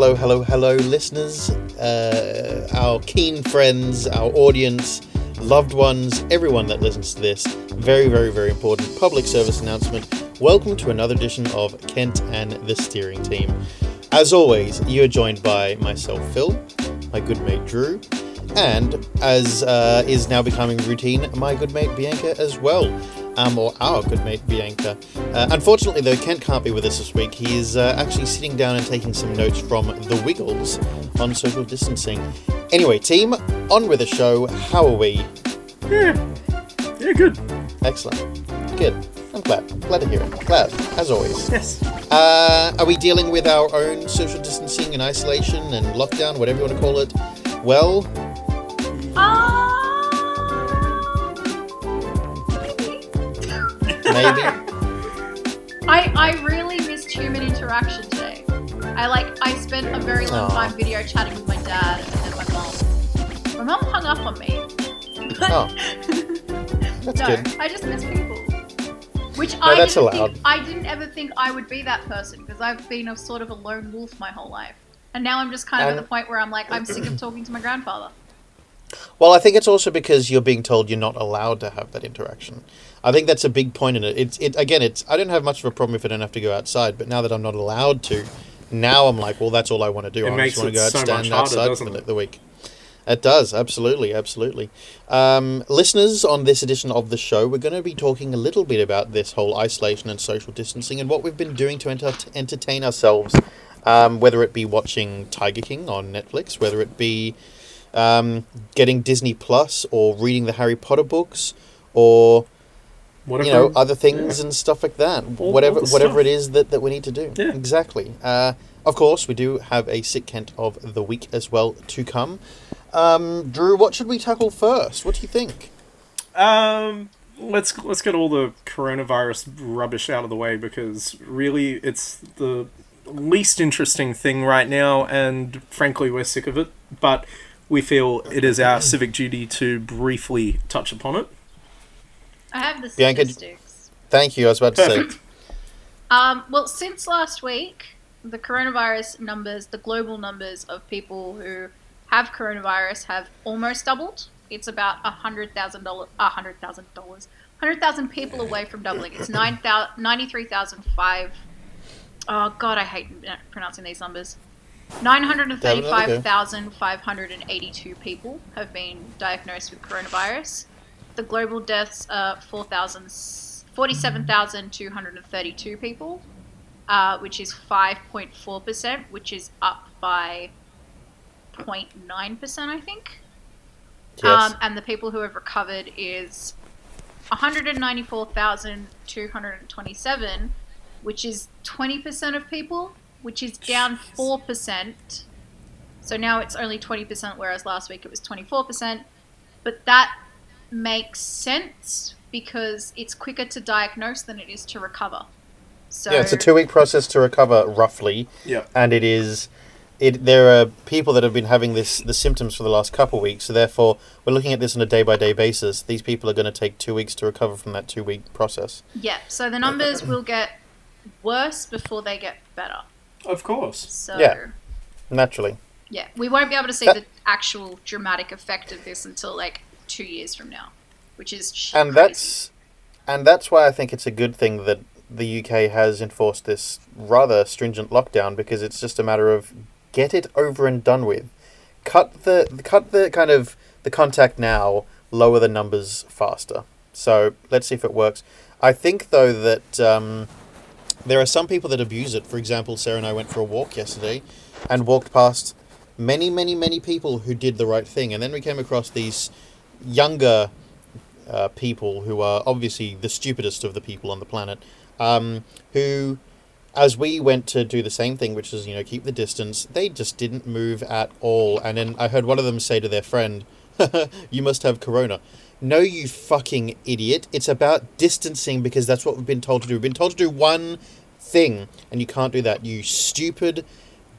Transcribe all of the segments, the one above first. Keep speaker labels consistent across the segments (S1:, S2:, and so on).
S1: Hello, hello, hello, listeners, uh, our keen friends, our audience, loved ones, everyone that listens to this. Very, very, very important public service announcement. Welcome to another edition of Kent and the Steering Team. As always, you are joined by myself, Phil, my good mate Drew, and as uh, is now becoming routine, my good mate Bianca as well um, or our good mate Bianca. Uh, unfortunately, though, Kent can't be with us this week. He is uh, actually sitting down and taking some notes from The Wiggles on social distancing. Anyway, team, on with the show. How are we?
S2: Yeah, yeah, good.
S1: Excellent. Good. I'm glad. Glad to hear it. Glad, as always.
S2: Yes.
S1: Uh, are we dealing with our own social distancing and isolation and lockdown, whatever you want to call it? Well, maybe.
S3: I I really missed human interaction today. I like I spent a very long
S1: Aw.
S3: time video chatting with my dad and then my mom. My mom hung up on me.
S1: Oh, that's
S3: no,
S1: good.
S3: I just miss people. Which I
S1: that's
S3: didn't
S1: allowed.
S3: think I didn't ever think I would be that person because I've been a sort of a lone wolf my whole life. And now I'm just kind of
S1: And-
S3: at the point where I'm like, I'm sick of talking to my grandfather.
S1: Well, I think it's also because you're being told you're not allowed to have that interaction. I think that's a big point in it. It's it again. It's I don't have much of a problem if I don't have to go outside, but now that I'm not allowed to, now I'm like, well, that's all I want to do.
S2: It
S1: I just want to go out,
S2: so
S1: stand
S2: harder,
S1: outside for the, the week. It does absolutely, absolutely. Um, listeners, on this edition of the show, we're going to be talking a little bit about this whole isolation and social distancing and what we've been doing to enter- entertain ourselves. Um, whether it be watching Tiger King on Netflix, whether it be um, getting Disney Plus or reading the Harry Potter books or
S2: Whatever.
S1: you know other things and stuff like that.
S2: all
S1: whatever
S2: the
S1: whatever
S2: stuff.
S1: it is that, that we need to do.
S2: Yeah.
S1: Exactly. Uh, of course, we do have a sick Kent of the week as well to come. Um, Drew, what should we tackle first? What do you think?
S2: Um, let's let's get all the coronavirus rubbish out of the way because really it's the least interesting thing right now, and frankly, we're sick of it. But we feel it is our civic duty to briefly touch upon it.
S3: I have the
S1: Bianca,
S3: statistics.
S1: Thank you. I was about to say.
S3: Um, well, since last week, the coronavirus numbers, the global numbers of people who have coronavirus have almost doubled. It's about a hundred thousand dollars, a hundred thousand dollars, hundred thousand people away from doubling. It's nine thousand, ninety-three thousand five. Oh God, I hate pronouncing these numbers. Nine hundred and thirty-five thousand five hundred and eighty-two people have been diagnosed with coronavirus. The global deaths are 4,000 47,232 people, uh, which is 5.4%, which is up by 0.9%, I think.
S1: Yes.
S3: Um, and the people who have recovered is 194,227, which is 20% of people, which is down 4%. So now it's only 20%, whereas last week it was 24%. But that makes sense because it's quicker to diagnose than it is to recover. So
S1: yeah, it's a two-week process to recover, roughly.
S2: Yeah.
S1: and it is it there are people that have been having this the symptoms for the last couple of weeks so therefore we're looking at this on a day by day basis these people are going to take two weeks to recover from that two week process
S3: Yeah, so the numbers will get worse before they get better.
S2: Of course.
S3: So
S1: Yeah. naturally
S3: yeah, we won't be able to see
S1: That-
S3: the actual dramatic effect of this until like two years from now, which is sh-
S1: and
S3: crazy.
S1: that's and that's why i think it's a good thing that the uk has enforced this rather stringent lockdown because it's just a matter of get it over and done with. Cut the cut the kind of the contact now lower the numbers faster. So let's see if it works. I think though that um, there are some people that abuse it. For example sarah and i went for a walk yesterday and walked past many many many people who did the right thing. And then we came across these younger uh, people who are obviously the stupidest of the people on the planet, um, who, as we went to do the same thing, which is, you know, keep the distance, they just didn't move at all. And then I heard one of them say to their friend, You must have corona. No, you fucking idiot. It's about distancing because that's what we've been told to do. We've been told to do one thing, and you can't do that. You stupid,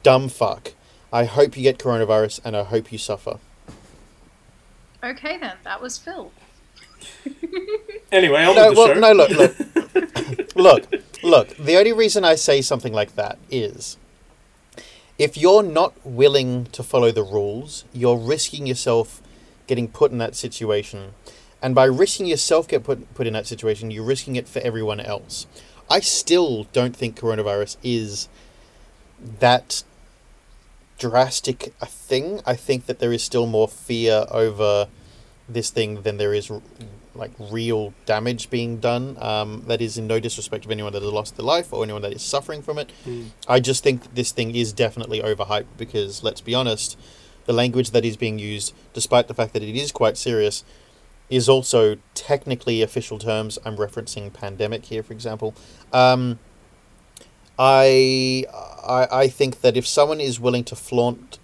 S1: dumb fuck. I hope you get coronavirus and I hope you suffer.
S3: Okay, then that was Phil.
S2: Anyway, on
S1: No,
S2: with the
S1: well,
S2: show.
S1: no, look, look, look, look. The only reason I say something like that is, if you're not willing to follow the rules, you're risking yourself getting put in that situation. And by risking yourself get put put in that situation, you're risking it for everyone else. I still don't think coronavirus is that drastic a thing. I think that there is still more fear over this thing than there is like real damage being done. Um, that is in no disrespect of anyone that has lost their life or anyone that is suffering from it.
S2: Mm.
S1: I just think this thing is definitely overhyped because let's be honest, the language that is being used, despite the fact that it is quite serious, is also technically official terms. I'm referencing pandemic here, for example. Um, I, I I think that if someone is willing to flaunt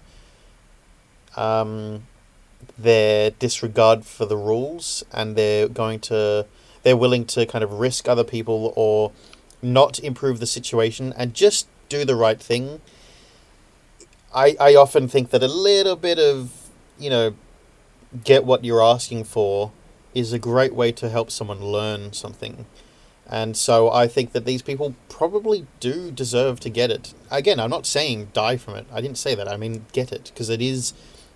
S1: um, their disregard for the rules and they're going to they're willing to kind of risk other people or not improve the situation and just do the right thing. I I often think that a little bit of you know get what you're asking for is a great way to help someone learn something. And so I think that these people probably do deserve to get it. Again, I'm not saying die from it. I didn't say that. I mean get it because it is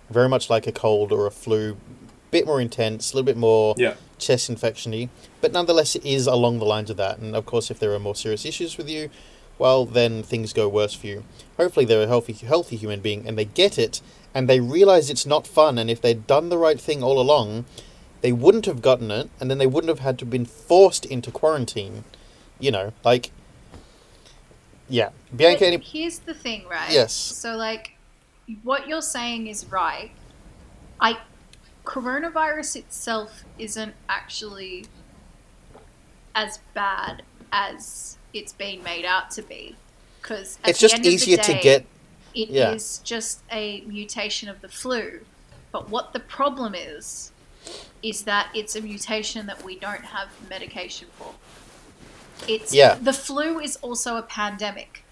S1: very much like a cold or a flu, bit more intense, a little bit more
S2: Yeah.
S1: chest infection-y, but nonetheless it is along the lines of that. And of course, if there are more serious issues with you, well, then things go worse for you. Hopefully, they're a healthy, healthy human being and they get it and they realize it's not fun. And if they'd done the right thing all along, they wouldn't have gotten it, and then they wouldn't have had to been forced into quarantine. You know, like, yeah, Bianca.
S3: But here's the thing, right?
S1: Yes.
S3: So, like, what you're saying is right. I coronavirus itself isn't actually as bad as it's been made out to be, because
S1: it's just easier to get.
S3: It is
S1: yeah.
S3: just a mutation of the flu. But what the problem is, is that it's a mutation that we don't have medication for. It's
S1: Yeah.
S3: the flu is also a pandemic.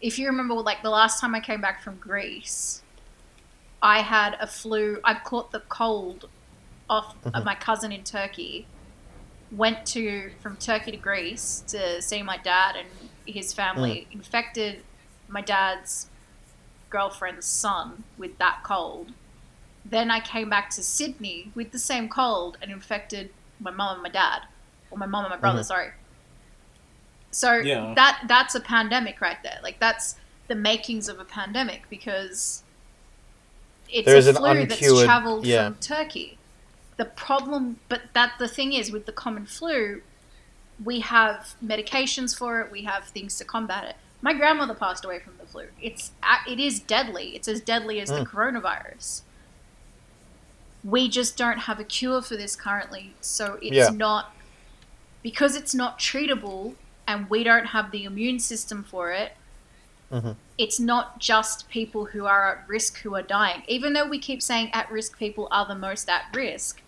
S3: If you remember, like the last time I came back from Greece, I had a flu. I caught the cold off
S1: Mm-hmm.
S3: of my cousin in Turkey. Went to from Turkey to Greece to see my dad and his family.
S1: Mm.
S3: Infected my dad's girlfriend's son with that cold. Then I came back to Sydney with the same cold and infected my mum and my dad, or my mum and my brother.
S1: Mhm.
S3: Sorry. So
S2: Yeah.
S3: that that's a pandemic right there. Like that's the makings of a pandemic because it's
S1: There is
S3: a flu that's traveled
S1: yeah.
S3: from Turkey. The problem, but that the thing is with the common flu, we have medications for it. We have things to combat it. My grandmother passed away from the flu. It's it is deadly. It's as deadly as the
S1: Mm.
S3: coronavirus. We just don't have a cure for this currently, so it's
S1: Yeah.
S3: not because it's not treatable and we don't have the immune system for it.
S1: Mhm.
S3: It's not just people who are at risk who are dying. Even though we keep saying at risk people are the most at risk,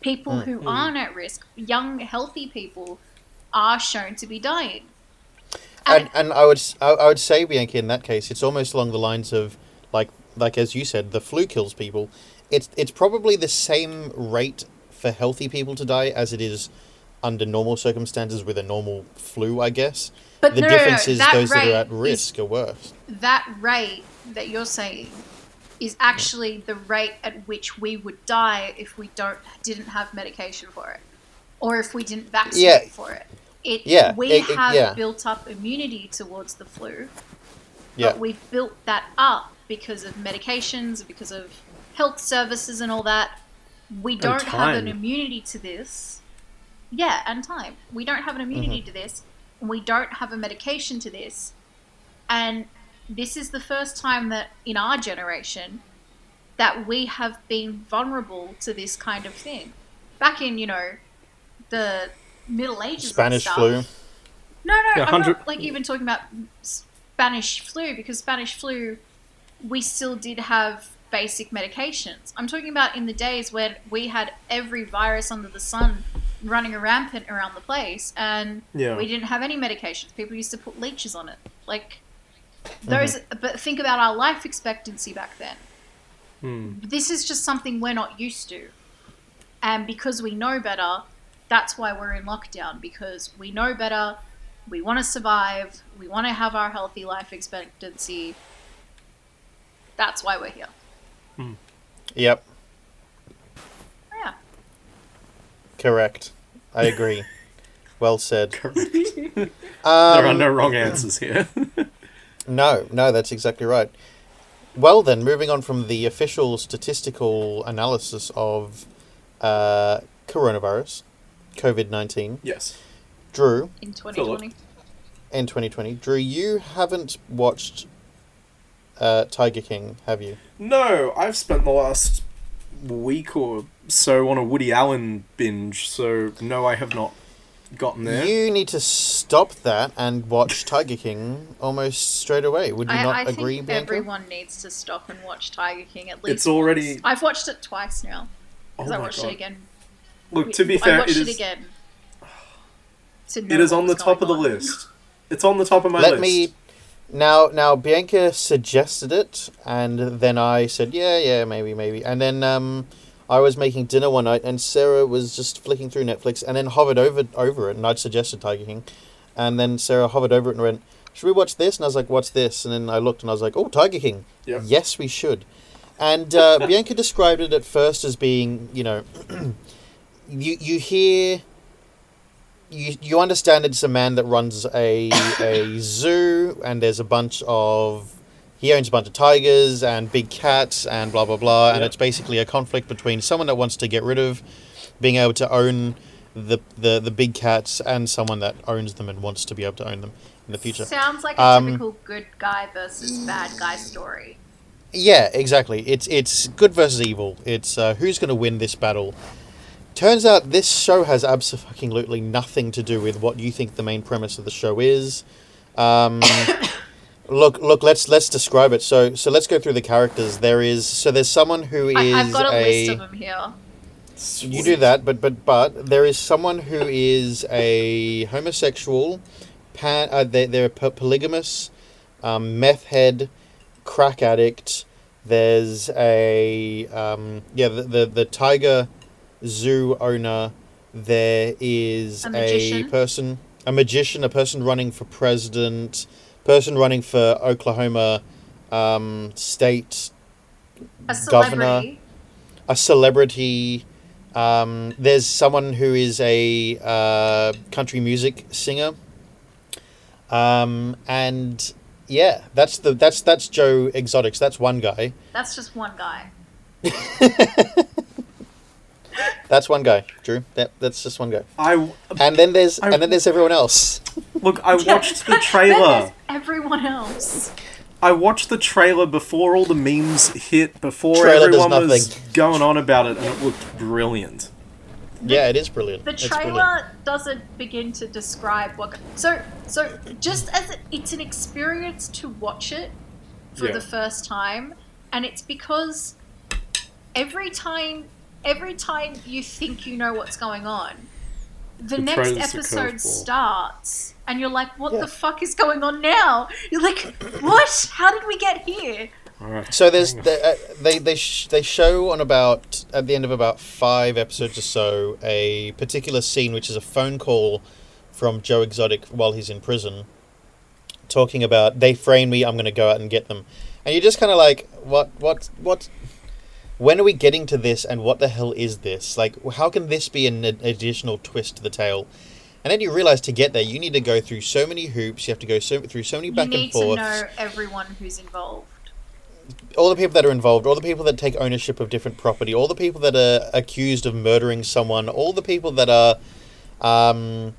S3: people
S1: Mm.
S3: who
S2: Mm.
S3: aren't at risk, young, healthy people, are shown to be dying.
S1: and and I would s- I, I would say Bianca in that case it's almost along the lines of like like as you said the flu kills people it's it's probably the same rate for healthy people to die as it is under normal circumstances with a normal flu I guess
S3: But
S1: the
S3: no, no, no,
S1: is
S3: that
S1: those that are at
S3: is-
S1: risk are worse
S3: that rate that you're saying is actually the rate at which we would die if we don't didn't have medication for it or if we didn't vaccinate
S1: Yeah.
S3: for it. It
S1: Yeah,
S3: we
S1: it- it-
S3: have
S1: yeah.
S3: built up immunity towards the flu,
S1: yeah
S3: but we've built that up because of medications, because of health services and all that. We don't have an immunity to this. Yeah, and time. We don't have an immunity
S1: Mm-hmm.
S3: to this, and we don't have a medication to this. And this is the first time that in our generation that we have been vulnerable to this kind of thing. Back in, you know, the Middle Ages, and
S1: Spanish
S3: stuff,
S1: flu
S3: no, no,
S2: Yeah,
S3: I'm not like even talking about Spanish flu because Spanish flu, we still did have basic medications. I'm talking about in the days when we had every virus under the sun running rampant around the place, and
S2: Yeah.
S3: we didn't have any medications. People used to put leeches on it. Like those, but think about our life expectancy back then.
S2: Hmm.
S3: This is just something we're not used to, and because we know better, that's why we're in lockdown because we know better. We want to survive. We want to have our healthy life expectancy. That's why we're here.
S1: Yep,
S3: Yeah.
S1: correct. I agree. well said.
S2: Correct.
S1: Um,
S2: there are no wrong answers here.
S1: No, no, that's exactly right. Well, then, moving on from the official statistical analysis of uh, coronavirus, COVID 19,
S2: yes.
S1: Drew,
S3: In 2020.
S1: in 2020, Drew, you haven't watched uh, Tiger King, have you?
S2: No, I've spent the last week or so on a Woody Allen binge, so no, I have not gotten there.
S1: You need to stop that and watch Tiger King almost straight away. Would you
S3: I,
S1: not
S3: I
S1: agree,
S3: think
S1: Bianca?
S3: everyone needs to stop and watch Tiger King at least.
S2: It's already-
S3: once. I've watched it twice now
S2: Oh
S3: because I
S2: my
S3: watched
S2: God.
S3: it again.
S2: Look, to be fair,
S3: I
S2: fair,
S3: watched
S2: it
S3: it
S2: is...
S3: again.
S2: It is on the
S3: was
S2: top of the
S3: on.
S2: list. It's on the top of my
S1: Let
S2: list.
S1: me now. Now Bianca suggested it, and then I said, "Yeah, yeah, maybe, maybe." And then um, I was making dinner one night, and Sarah was just flicking through Netflix, and then hovered over over it, and I'd suggested Tiger King, and then Sarah hovered over it and went, "Should we watch this?" And I was like, "What's this?" And then I looked, and I was like, "Oh, Tiger King. Yes, we should." And uh, Bianca described it at first as being, you know, you you hear you you understand it's a man that runs a a zoo and there's a bunch of he owns a bunch of tigers and big cats and blah blah blah and
S2: Yeah.
S1: it's basically a conflict between someone that wants to get rid of being able to own the the the big cats and someone that owns them and wants to be able to own them in the future.
S3: Sounds like a
S1: Um,
S3: typical good guy versus bad guy story.
S1: Yeah, exactly. It's it's good versus evil. It's uh, who's going to win this battle. Turns out this show has absolutely nothing to do with what you think the main premise of the show is. Um, look, look. Let's let's describe it. So so let's go through the characters. There is so there's someone who is
S3: I, I've got a,
S1: a
S3: list of them here.
S1: you do that, but but but there is someone who is a homosexual, pan. Uh, they they're po- polygamous, um, meth head, crack addict. There's a um, yeah the, the the tiger zoo owner. There is
S3: A
S1: a, person, a magician, a person running for president, person running for Oklahoma um, state
S3: A
S1: Governor.
S3: celebrity.
S1: a celebrity. Um, there's someone who is a uh, country music singer. Um, and yeah, that's the that's that's Joe Exotics. That's one guy.
S3: That's just one guy.
S1: That's one guy, Drew. That, that's just one guy.
S2: I
S1: And then there's
S2: I-
S1: and then there's everyone else.
S2: look. I watched the trailer.
S3: there's everyone else.
S2: I watched the trailer before all the memes hit. Before
S1: Trailer
S2: everyone was going on about it, and it looked brilliant.
S1: yeah, it is brilliant.
S3: The trailer
S1: brilliant.
S3: doesn't begin to describe what. So, so just as it, it's an experience to watch it for
S2: Yeah.
S3: the first time, and it's because every time, every time you think you know what's going on, the
S2: It
S3: next episode starts, and you're like, "What
S1: Yeah.
S3: the fuck is going on now?" You're like, "What? How did we get here?"
S2: All right.
S1: So there's the, uh, they they sh- they show on about at the end of about five episodes or so a particular scene which is a phone call from Joe Exotic while he's in prison, talking about they frame me, I'm going to go out and get them, and you're just kind of like, what what what. When are we getting to this, and what the hell is this? Like, how can this be an additional twist to the tale? And then you realize to get there, you need to go through so many hoops. You have to go so, through so many back and forth.
S3: You need to know everyone who's involved.
S1: all the people that are involved, all the people that take ownership of different property, all the people that are accused of murdering someone, all the people that are um,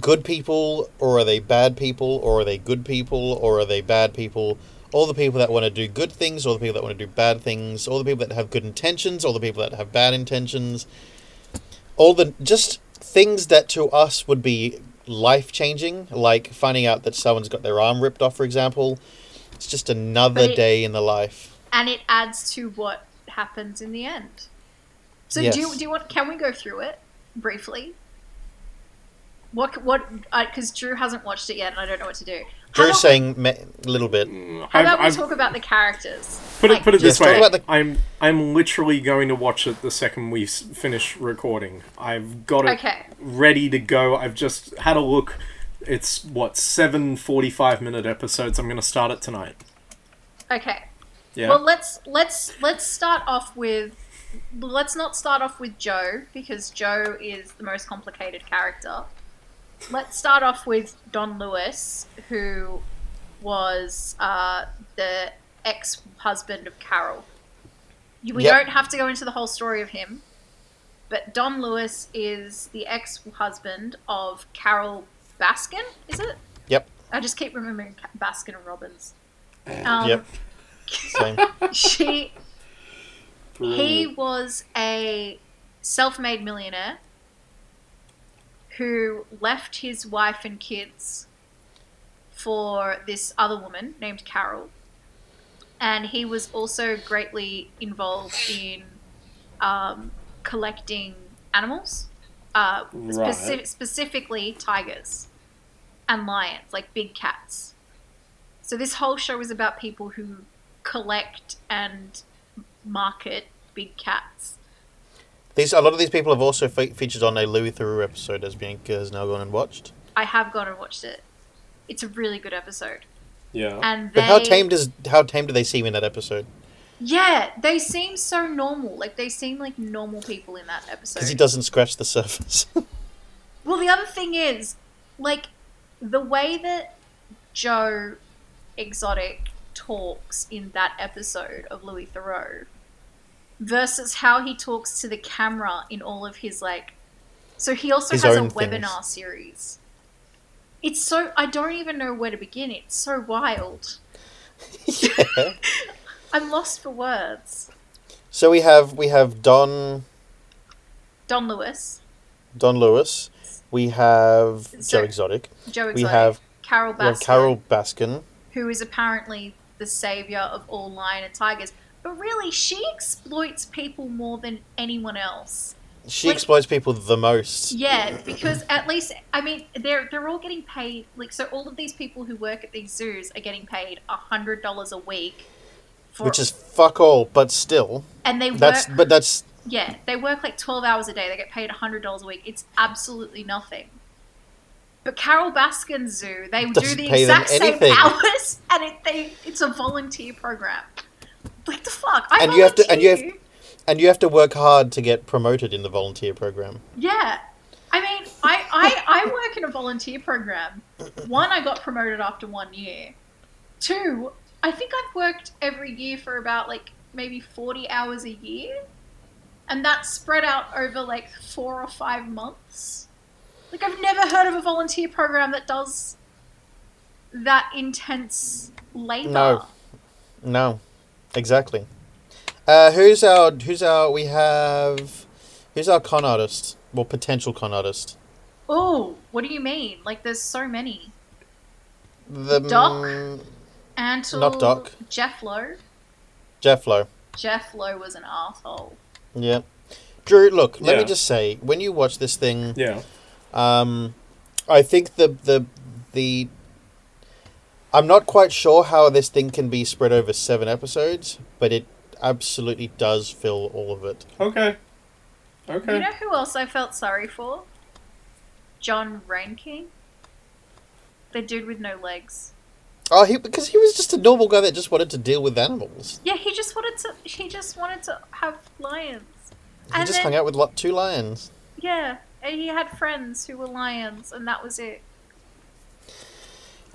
S1: good people, or are they bad people, or are they good people, or are they bad people? All the people that want to do good things, all the people that want to do bad things, all the people that have good intentions, all the people that have bad intentions, all the just things that to us would be life changing, like finding out that someone's got their arm ripped off, for example. It's just another
S3: it-
S1: day in the life.
S3: and it adds to what happens in the end. So
S1: Yes.
S3: do you, do you want? Can we go through it briefly? What what? Because Drew hasn't watched it yet, and I don't know what to do. How
S1: Drew's
S3: about,
S1: saying me- a little bit.
S3: Mm, How about we
S2: I've-
S3: talk about the characters?
S2: Put it
S3: Like,
S2: put it this
S1: Yes, talk
S2: way.
S1: about the-
S2: I'm I'm literally going to watch it the second we s- finish recording. I've got it
S3: Okay.
S2: ready to go. I've just had a look. It's what seven 45 minute episodes. I'm going to start it tonight.
S3: Okay.
S2: Yeah.
S3: Well, let's let's let's start off with let's not start off with Joe because Joe is the most complicated character. Let's start off with Don Lewis, who was uh, the ex-husband of Carole. We
S1: Yep.
S3: don't have to go into the whole story of him, but Don Lewis is the ex-husband of Carole Baskin. Is it?
S1: Yep.
S3: I just keep remembering Baskin and Robbins. Um,
S1: Yep. Same.
S3: She he was a self-made millionaire who left his wife and kids for this other woman named Carole. And he was also greatly involved in um, collecting animals, uh, speci-
S2: Right.
S3: specifically tigers and lions, like big cats. So this whole show is about people who collect and market big cats.
S1: These a lot of these people have also fe- featured on a Louis Theroux episode, as Bianca has now gone and watched.
S3: I have gone and watched it. It's a really good episode.
S2: Yeah.
S3: And they,
S1: But how tame does how tame do they seem in that episode?
S3: Yeah, they seem so normal. Like they seem like normal people in that episode.
S1: Because he doesn't scratch the surface.
S3: Well, the other thing is, like, the way that Joe Exotic talks in that episode of Louis Theroux versus how he talks to the camera in all of his like. So he also
S1: His
S3: has a
S1: things.
S3: webinar series. It's so I don't even know where to begin. It's so wild.
S1: yeah.
S3: I'm lost for words.
S1: So we have we have Don
S3: Don Lewis,
S1: Don Lewis. We have
S3: So-
S1: Joe Exotic.
S3: Joe Exotic,
S1: We have
S3: Carole
S1: we have
S3: Baskin,
S1: Carole Baskin.
S3: who is apparently the savior of all lion and tigers. But really, she exploits people more than anyone else.
S1: She
S3: Like-
S1: exploits people the most.
S3: Yeah, because at least I mean they're they're all getting paid. Like so, all of these people who work at these zoos are getting paid a hundred dollars a week. For,
S1: Which is fuck all, but still,
S3: and they work.
S1: that's but that's
S3: Yeah, they work like 12 hours a day. They get paid $100 a week. It's absolutely nothing. But Carole Baskin Zoo, they do the exact same hours, and it, they, it's a volunteer program. Like the fuck? I
S1: And you have to- and you have- and you have to work hard to get promoted in the volunteer program.
S3: Yeah. I mean, I, I, I work in a volunteer program. One, I got promoted after one year. Two, I think I've worked every year for about like maybe 40 hours a year. And that's spread out over like four or five months. Like, I've never heard of a volunteer program that does that intense labor.
S1: No. No, exactly. Uh, who's our who's our we have who's our con artist? Well, potential con artist.
S3: Oh, what do you mean? Like, there's so many.
S1: The
S3: Doc? Antle,
S1: Not Doc.
S3: Jeff Lowe.
S1: Jeff Lowe.
S3: Jeff Lowe was an asshole.
S1: Yeah. Drew, look, let me just say, when you watch this thing,
S2: Yeah.
S1: um, I think the the the I'm not quite sure how this thing can be spread over seven episodes, but it absolutely does fill all of it.
S2: Okay. Okay.
S3: You
S2: Okay.
S3: know who else I felt sorry for? John Reinke. The dude with no legs.
S1: Oh, he because he was just a normal guy that just wanted to deal with animals.
S3: Yeah, he just wanted to. He just wanted to have lions.
S1: He
S3: And
S1: just
S3: then-
S1: hung out with lo- two lions.
S3: Yeah, and he had friends who were lions, and that was it.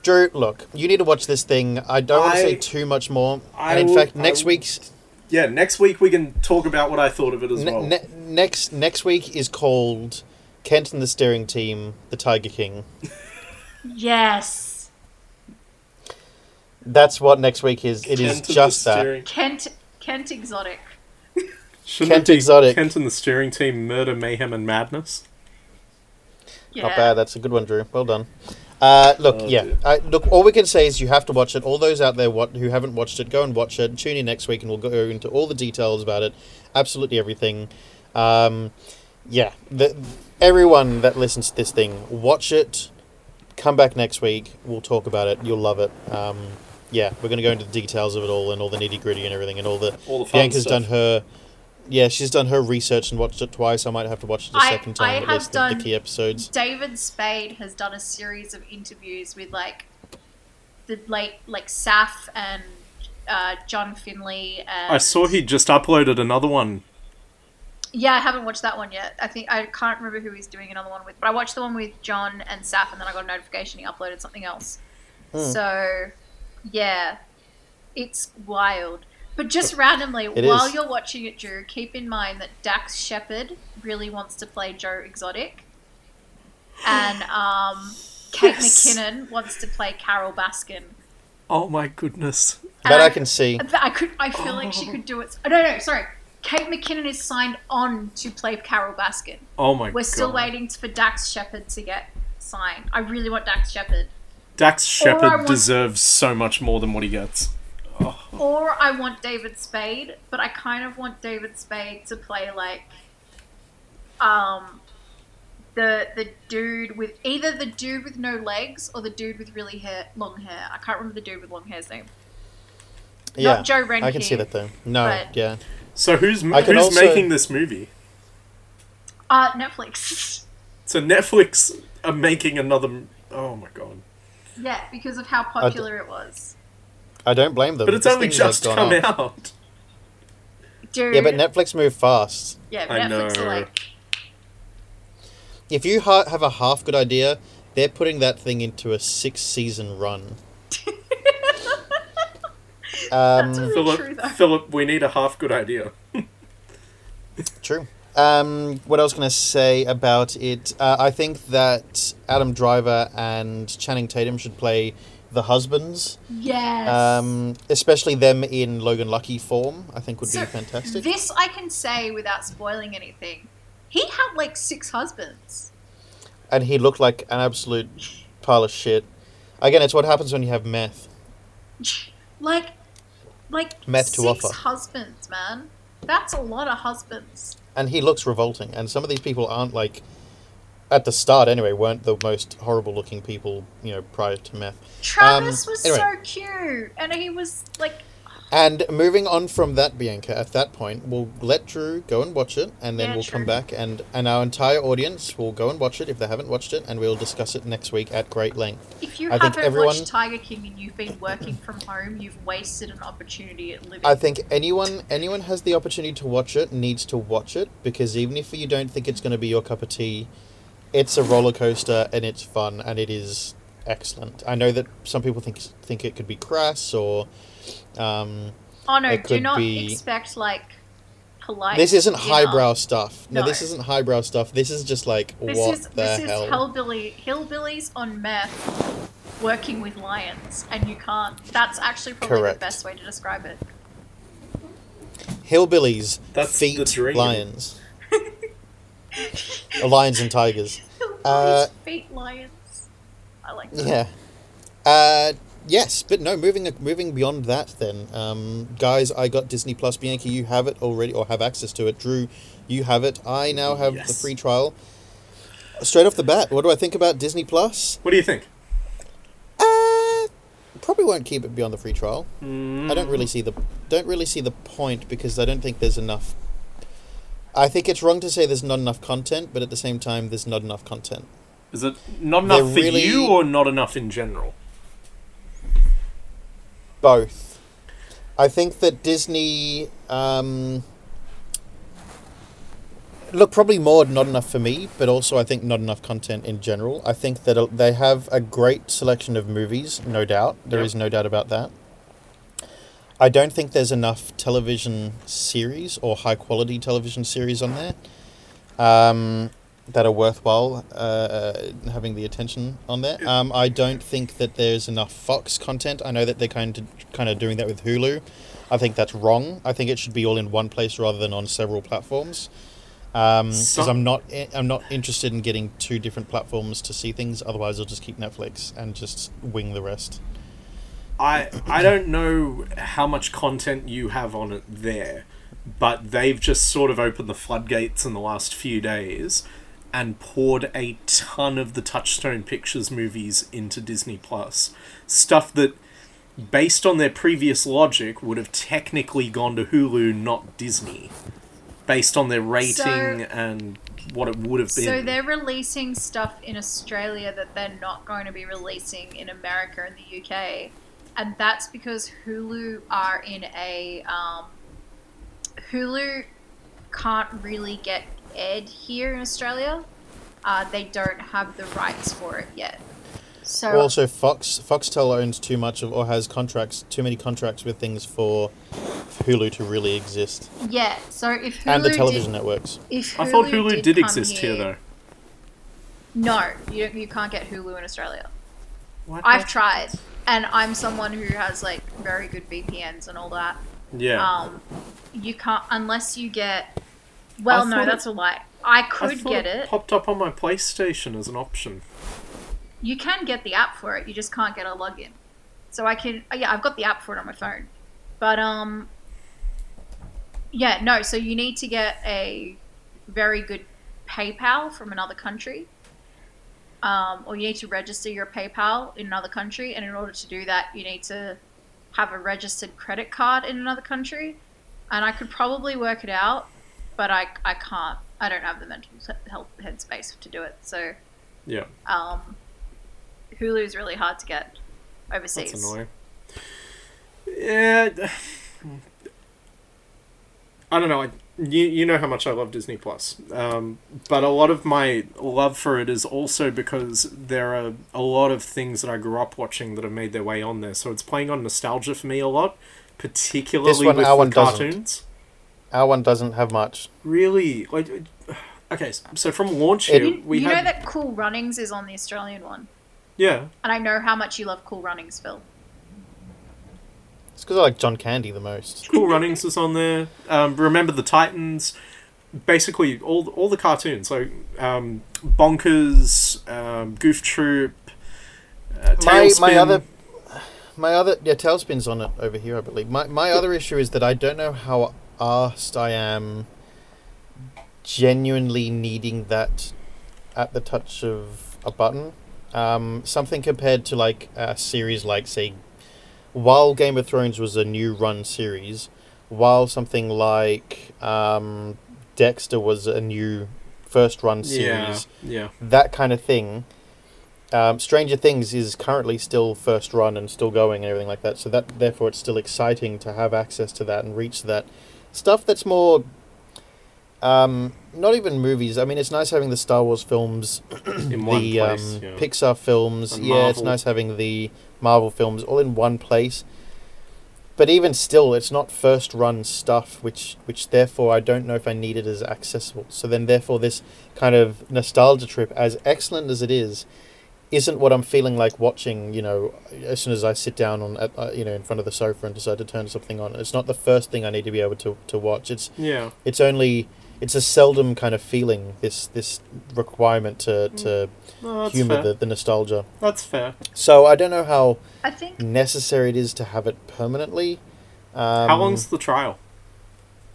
S1: Drew, look, you need to watch this thing. I don't want to say too much more.
S2: I
S1: and in
S2: will-
S1: fact,
S2: I
S1: next
S2: will-
S1: week's
S2: Yeah. Next week we can talk about what I thought of it as
S1: ne-
S2: well.
S1: ne- next next week is called Kent and the Steering Team, the Tiger King.
S3: Yes,
S1: That's what next week is. It is
S2: Kent and the
S1: just that.
S2: steering-
S3: Kent Kent Exotic.
S2: Shouldn't
S1: Kent
S2: it be
S1: Exotic.
S2: Kent and the steering team, murder, mayhem, and madness.
S3: Yeah.
S1: Not bad. That's a good one, Drew. Well done. Uh, look,
S2: Oh,
S1: yeah.
S2: dear.
S1: Uh, look, all we can say is you have to watch it. All those out there what, who haven't watched it, go and watch it. Tune in next week, and we'll go into all the details about it. Absolutely everything. Um, yeah, the, everyone that listens to this thing, watch it. Come back next week. We'll talk about it. You'll love it. Um, yeah, we're going to go into the details of it all and all the nitty gritty and everything and all the.
S2: All the fun
S1: Bianca's
S2: stuff.
S1: done her. Yeah, she's done her research and watched it twice. I might have to watch it a
S3: I-
S1: second time
S3: I
S1: at
S3: have
S1: least the, the
S3: done-
S1: key episodes.
S3: David Spade has done a series of interviews with like the late like Saff and uh, John Finlay and
S2: I saw he just uploaded another one.
S3: Yeah, I haven't watched that one yet. I think I can't remember who he's doing another one with, but I watched the one with John and Saff, and then I got a notification he uploaded something else.
S1: Hmm.
S3: So, yeah, it's wild. But just randomly,
S1: It
S3: while
S1: is.
S3: you're watching it, Drew, keep in mind that Dax Shepard really wants to play Joe Exotic, and um, Kate
S2: Yes.
S3: McKinnon wants to play Carole Baskin.
S2: Oh my goodness.
S1: That
S3: And
S1: I can see.
S3: I could. I feel like she could do it. Oh, no, no, sorry. Kate McKinnon is signed on to play Carole Baskin.
S2: Oh my goodness.
S3: We're
S2: god.
S3: still waiting for Dax Shepard to get signed. I really want Dax Shepard.
S2: Dax
S3: Or I
S2: Shepard
S3: want-
S2: deserves so much more than what he gets. Oh,
S3: Or I want David Spade, but I kind of want David Spade to play like um the the dude with either the dude with no legs or the dude with really hair long hair. I can't remember the dude with long hair's name.
S1: Yeah,
S3: Joe Renke,
S1: I can see that though. No,
S3: but-
S1: yeah.
S2: So who's
S1: I
S2: who's
S1: also-
S2: making this movie?
S3: Uh Netflix.
S2: So Netflix are making another. Oh my god!
S3: yeah, because of how popular it was.
S1: I don't blame them.
S2: But it's
S1: This
S2: only
S1: thing
S2: just
S1: gone
S2: come
S1: up.
S2: out.
S3: Dude.
S1: Yeah, but Netflix move fast.
S3: yeah,
S2: I
S3: Netflix
S2: know.
S3: are like
S1: If you ha- have a half good idea, they're putting that thing into a six season run. Um,
S3: That's really
S2: Philip,
S3: true though.
S2: Philip, we need a half good idea.
S1: True. Um, what I was going to say about it, uh, I think that Adam Driver and Channing Tatum should play the husbands,
S3: Yes.
S1: um, especially them in Logan Lucky form. I think would
S3: So,
S1: be fantastic.
S3: This I can say without spoiling anything. He had like six husbands.
S1: and he looked like an absolute pile of shit. Again, it's what happens when you have meth.
S3: Like, like
S1: Meth to
S3: six
S1: offer.
S3: husbands, man. That's a lot of husbands.
S1: and he looks revolting. And some of these people aren't like, at the start anyway, weren't the most horrible looking people, you know, prior to meth.
S3: Travis um, was
S1: anyway.
S3: so cute, and he was like,
S1: And moving on from that, Bianca, at that point, we'll let Drew go and watch it, and then
S3: Yeah,
S1: we'll
S3: true.
S1: come back, and, and our entire audience will go and watch it if they haven't watched it, and we'll discuss it next week at great length.
S3: if you
S1: I think
S3: haven't
S1: everyone-
S3: watched Tiger King and you've been working from home, you've wasted an opportunity at living.
S1: I think anyone anyone has the opportunity to watch it needs to watch it because even if you don't think it's going to be your cup of tea, it's a roller coaster and it's fun and it is excellent. I know that some people think think it could be crass or um,
S3: oh no,
S1: it
S3: do not
S1: be-
S3: expect like polite.
S1: this isn't
S3: dinner.
S1: highbrow stuff. No,
S3: No.
S1: this isn't highbrow stuff. This is just like
S3: This
S1: what
S3: is
S1: the
S3: this
S1: hell.
S3: is hillbilly hillbillies on meth working with lions, and you can't. That's actually probably
S1: Correct.
S3: the best way to describe it.
S1: Hillbillies
S2: That's the
S1: feet lions. Or lions and tigers.
S3: Hillbillies
S1: Uh,
S3: feet lions. I like that.
S1: Yeah. Uh, yes, but no. Moving moving beyond that, then, um, guys, I got Disney Plus. Bianca, you have it already, or have access to it. Drew, you have it. I now have the free trial. Straight off the bat, what do I think about Disney Plus?
S2: What do you think?
S1: Uh, probably won't keep it beyond the free trial.
S2: Mm,
S1: I don't really see the don't really see the point because I don't think there's enough. I think it's wrong to say there's not enough content, but at the same time, there's not enough content.
S2: Is it not enough
S1: They're
S2: for
S1: really-
S2: you or not enough in general?
S1: both. I think that Disney, um, look, probably more not enough for me, but also I think not enough content in general. I think that uh, they have a great selection of movies, no doubt. There
S2: Yep.
S1: is no doubt about that. I don't think there's enough television series or high quality television series on there um, that are worthwhile uh, having the attention on there. Um, I don't think that there's enough Fox content. I know that they're kind of kind of doing that with Hulu. I think that's wrong. I think it should be all in one place rather than on several platforms. Because
S2: Some-
S1: I'm not I'm not interested in getting two different platforms to see things. Otherwise, I'll just keep Netflix and just wing the rest.
S2: I I don't know how much content you have on it there, but they've just sort of opened the floodgates in the last few days and poured a ton of the Touchstone Pictures movies into Disney Plus. Stuff that based on their previous logic would have technically gone to Hulu, not Disney. Based on their rating
S3: So-
S2: and what it would have been.
S3: So they're releasing stuff in Australia that they're not going to be releasing in America and the UK. And that's because Hulu are in a um, Hulu can't really get aired here in Australia. Uh, they don't have the rights for it yet. So
S1: Also, Fox Foxtel owns too much of, or has contracts, too many contracts with things for Hulu to really exist,
S3: yeah, so if Hulu
S1: and the television
S3: did,
S1: networks.
S3: if
S2: I thought
S3: Hulu
S2: Hulu
S3: did,
S2: did exist here, though.
S3: No, you you can't get Hulu in Australia.
S2: What?
S3: I've tried, and I'm someone who has like very good VPNs and all that.
S2: Yeah.
S3: Um, you can't unless you get. Well, no,
S2: thought
S3: that's a lie. I
S2: I
S3: could
S2: thought
S3: get it.
S2: Popped up on my PlayStation as an option.
S3: You can get the app for it. You just can't get a login. So I can. oh, Yeah, I've got the app for it on my phone, but um. Yeah, no. So you need to get a very good PayPal from another country. Um, or you need to register your PayPal in another country, and in order to do that, you need to have a registered credit card in another country. And I could probably work it out, but I, I can't. I don't have the mental health headspace to do it. So
S2: Yeah.
S3: um, Hulu is really hard to get overseas.
S2: That's annoying. Yeah. I don't know. I, you you know how much I love Disney Plus, um, but a lot of my love for it is also because there are a lot of things that I grew up watching that have made their way on there. So it's playing on nostalgia for me a lot, particularly
S1: one,
S2: with
S1: our
S2: the
S1: one doesn't.
S2: cartoons.
S1: Our one doesn't have much.
S2: Really, like, okay. So from launch here,
S3: You,
S2: we
S3: you
S2: had
S3: know that Cool Runnings is on the Australian one,
S2: yeah.
S3: and I know how much you love Cool Runnings, Phil.
S1: It's because I like John Candy the most.
S2: Cool Runnings is on there. Um, Remember the Titans. Basically, all all the cartoons. So, um, Bonkers, um, Goof Troop, uh,
S1: My
S2: Tailspin.
S1: my other my other yeah Tailspin's on it over here I believe. My my other issue is that I don't know how asked I am genuinely needing that at the touch of a button. Um, something compared to like a series like say while Game of Thrones was a new run series, while something like um, Dexter was a new first run series,
S2: yeah, yeah.
S1: that kind of thing. Um, Stranger Things is currently still first run and still going and everything like that. So that therefore it's still exciting to have access to that and reach that stuff that's more. Um, not even movies. I mean, it's nice having the Star Wars films,
S2: in one
S1: the
S2: place.
S1: um,
S2: yeah.
S1: Pixar films.
S2: And
S1: Yeah, it's nice having the Marvel films all in one place. But even still, it's not first run stuff, which which therefore I don't know if I need it as accessible. So then, therefore, this kind of nostalgia trip, as excellent as it is, isn't what I'm feeling like watching. You know, as soon as I sit down on at, uh, you know in front of the sofa and decide to turn something on, it's not the first thing I need to be able to to watch. It's
S2: yeah,
S1: it's only it's a seldom kind of feeling this this requirement to to
S2: no,
S1: humor the, the nostalgia.
S2: That's fair.
S1: So I don't know how
S3: I think
S1: necessary it is to have it permanently. Um,
S2: How long's the trial?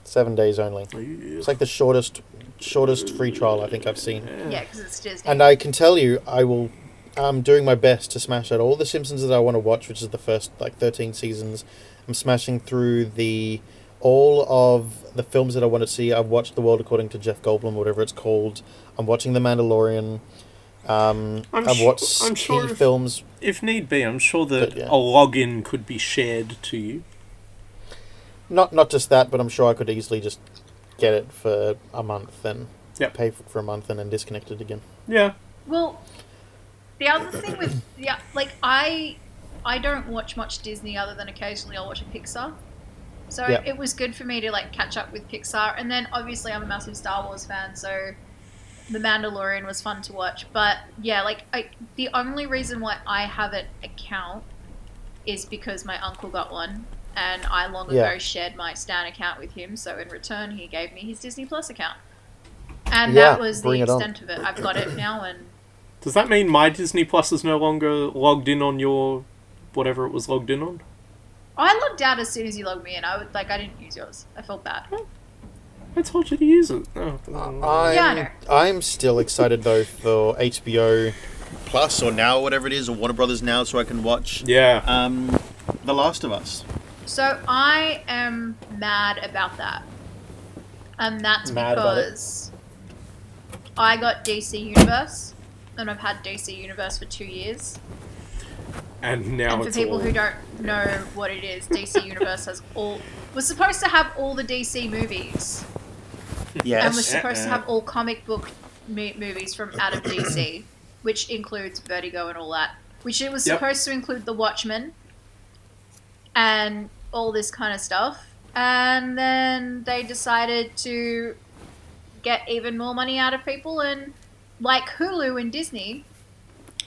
S1: seven days only? It's like the shortest shortest free trial I think I've seen.
S3: yeah, because it's Disney.
S1: And I can tell you, I will. I'm doing my best to smash out all the Simpsons that I want to watch, which is the first like 13 seasons. I'm smashing through the all of the films that I want to see. I've watched The World According to Jeff Goldblum, whatever it's called. I'm watching The Mandalorian. Um,
S2: I'm
S1: I've
S2: su-
S1: watched
S2: I'm
S1: key
S2: sure if-
S1: films.
S2: If need be, I'm sure that
S1: But, yeah.
S2: a login could be shared to you.
S1: Not not just that, but I'm sure I could easily just get it for a month and
S2: Yep.
S1: pay for, for a month and then disconnect it again.
S2: Yeah,
S3: Well, the other thing with yeah, like I, I don't watch much Disney other than occasionally I'll watch a Pixar. So
S1: Yeah.
S3: it was good for me to like catch up with Pixar, and then obviously I'm a massive Star Wars fan, so The Mandalorian was fun to watch. But yeah, like I, the only reason why I have an account is because my uncle got one, and I long
S1: Yeah.
S3: ago shared my Stan account with him. So in return, he gave me his Disney Plus account, and
S1: Yeah,
S3: that was the
S1: bring it on.
S3: extent of it. I've got it now, and
S2: Does that mean my Disney Plus is no longer logged in on your whatever it was logged in on?
S3: I logged out as soon as you logged me in. I would like I didn't use yours. I felt bad.
S2: I told you to use it. Oh,
S1: I'm,
S3: Yeah, I know.
S1: I'm still excited though for HBO Plus or now whatever it is or Warner Brothers now, so I can watch
S2: yeah.
S1: um, The Last of Us.
S3: So I am mad about that, and that's
S1: Mad about it?
S3: because I got DC Universe, and I've had DC Universe for two years,
S2: And now
S3: and for
S2: it's
S3: people
S2: all.
S3: who don't know what it is, DC Universe has all was supposed to have all the DC movies Yes, and was
S1: Yes.
S3: supposed to
S2: Uh-uh.
S3: have all comic book mo- movies from out of DC, which includes Vertigo and all that. Which it was
S2: Yep.
S3: supposed to include The Watchmen and all this kind of stuff. And then they decided to get even more money out of people, and like Hulu and Disney,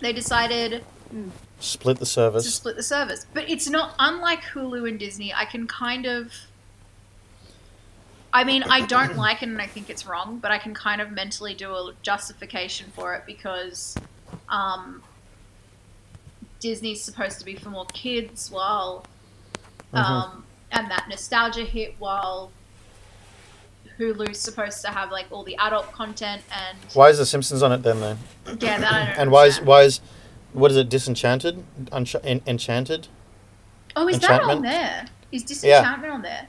S3: they decided hmm.
S1: Split the
S3: to
S1: service.
S3: split the service. But it's not unlike Hulu and Disney. I can kind of. I mean, I don't like it and I think it's wrong, but I can kind of mentally do a justification for it because um, Disney's supposed to be for more kids while. Um, and that nostalgia hit while Hulu's supposed to have like all the adult content and.
S1: Why is the Simpsons on it then though?
S3: Yeah, that I don't
S1: And why is why is what is it? Disenchanted? Unch- en- enchanted?
S3: Oh, is that on
S1: Enchantment?
S3: there? Is Disenchantment on there?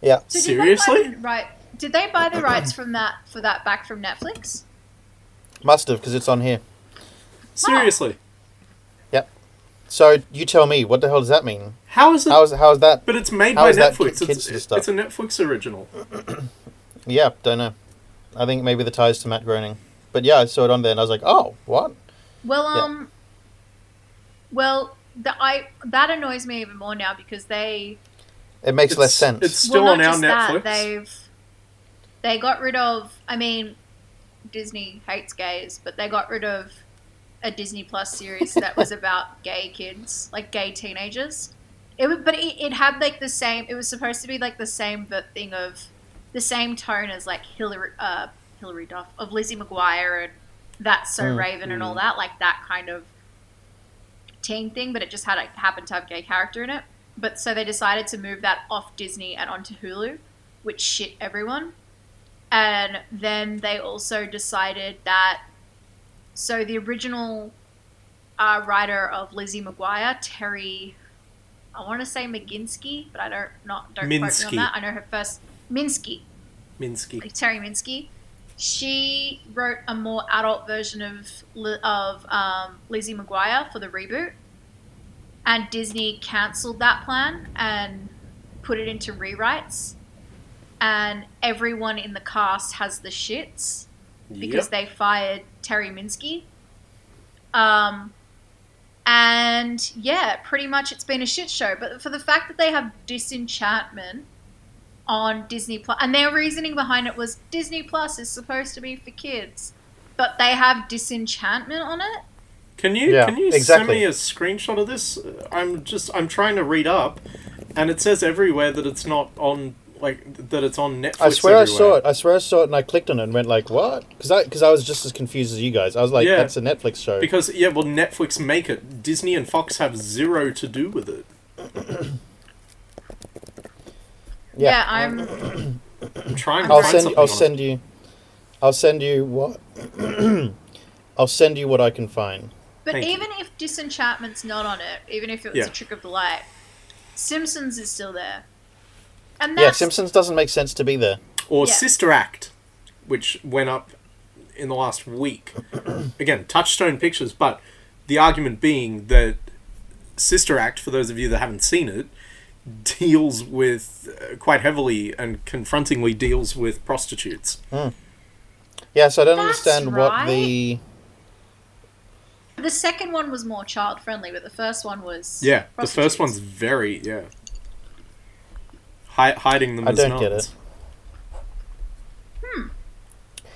S1: Yeah.
S3: So
S2: Seriously?
S3: Did they buy the right? Did they buy the rights from that for that back from Netflix?
S1: Must have because it's on here.
S2: Seriously, Yep.
S1: So you tell me, what the hell does that mean?
S2: how is it?
S1: How is how is that?
S2: but it's made by Netflix.
S1: kid-
S2: it's,
S1: kids stuff?
S2: it's a Netflix original.
S1: Yeah, don't know. I think maybe the ties to Matt Groening. But yeah, I saw it on there and I was like, oh, what?
S3: Well,
S1: Yeah.
S3: um, well, the, I that annoys me even more now because they
S1: It makes
S2: It's-
S1: less sense.
S2: It's still
S3: well,
S2: on
S3: not
S2: our Netflix.
S3: That, they've they got rid of. I mean, Disney hates gays, but they got rid of a Disney Plus series that was about gay kids, like gay teenagers. It was, but it, it had like the same. It was supposed to be like the same, thing of the same tone as like Hilary, uh, Hilary Duff of Lizzie McGuire and That's So
S1: Mm.
S3: Raven and all that, like that kind of teen thing. But it just had like, happened to have gay character in it. But so they decided to move that off Disney and onto Hulu, which shit everyone. And then they also decided that so the original uh, writer of Lizzie McGuire, Terri, I want to say McGinsky, but I don't not don't quote me on that. I know her first Minsky,
S2: Minsky.
S3: like Terri Minsky. She wrote a more adult version of of um, Lizzie McGuire for the reboot, and Disney cancelled that plan and put it into rewrites. And everyone in the cast has the shits because
S2: Yep.
S3: they fired Terri Minsky. Um, and yeah, pretty much it's been a shit show. But for the fact that they have Disenchantment on Disney Plus, and their reasoning behind it was Disney Plus is supposed to be for kids, but they have Disenchantment on it.
S2: Can you
S1: Yeah,
S2: can you send me a screenshot of this? I'm just I'm trying to read up, and it says everywhere that it's not on like that it's on Netflix.
S1: I swear I saw it. I swear I saw it and I clicked on it and went like, what? Because I, cause I was just as confused as you guys. I was like,
S2: Yeah.
S1: that's a Netflix show.
S2: Because yeah, well, Netflix make it. Disney and Fox have zero to do with it.
S3: Yeah,
S1: Yeah.
S3: I'm.
S2: I'm trying to
S1: I'll
S2: find
S1: send.
S2: something
S1: I'll
S2: on
S1: send you. I'll send you what. I'll send you what I can find.
S3: But
S2: Thank you.
S3: even if Disenchantment's not on it, even if it was
S2: Yeah.
S3: a trick of the light, Simpsons is still there. And
S1: Yeah, Simpsons doesn't make sense to be there.
S2: Or
S3: Yeah.
S2: Sister Act, which went up in the last week. Again, Touchstone Pictures, but the argument being that Sister Act, for those of you that haven't seen it, deals with uh, quite heavily and confrontingly deals with prostitutes.
S1: Yeah, so I don't
S3: That's
S1: understand what the.
S3: the second one was more child friendly, but the first one was
S2: Yeah, the first one's very yeah. Hi- hiding them
S1: I
S2: as
S1: don't get it.
S3: Hmm.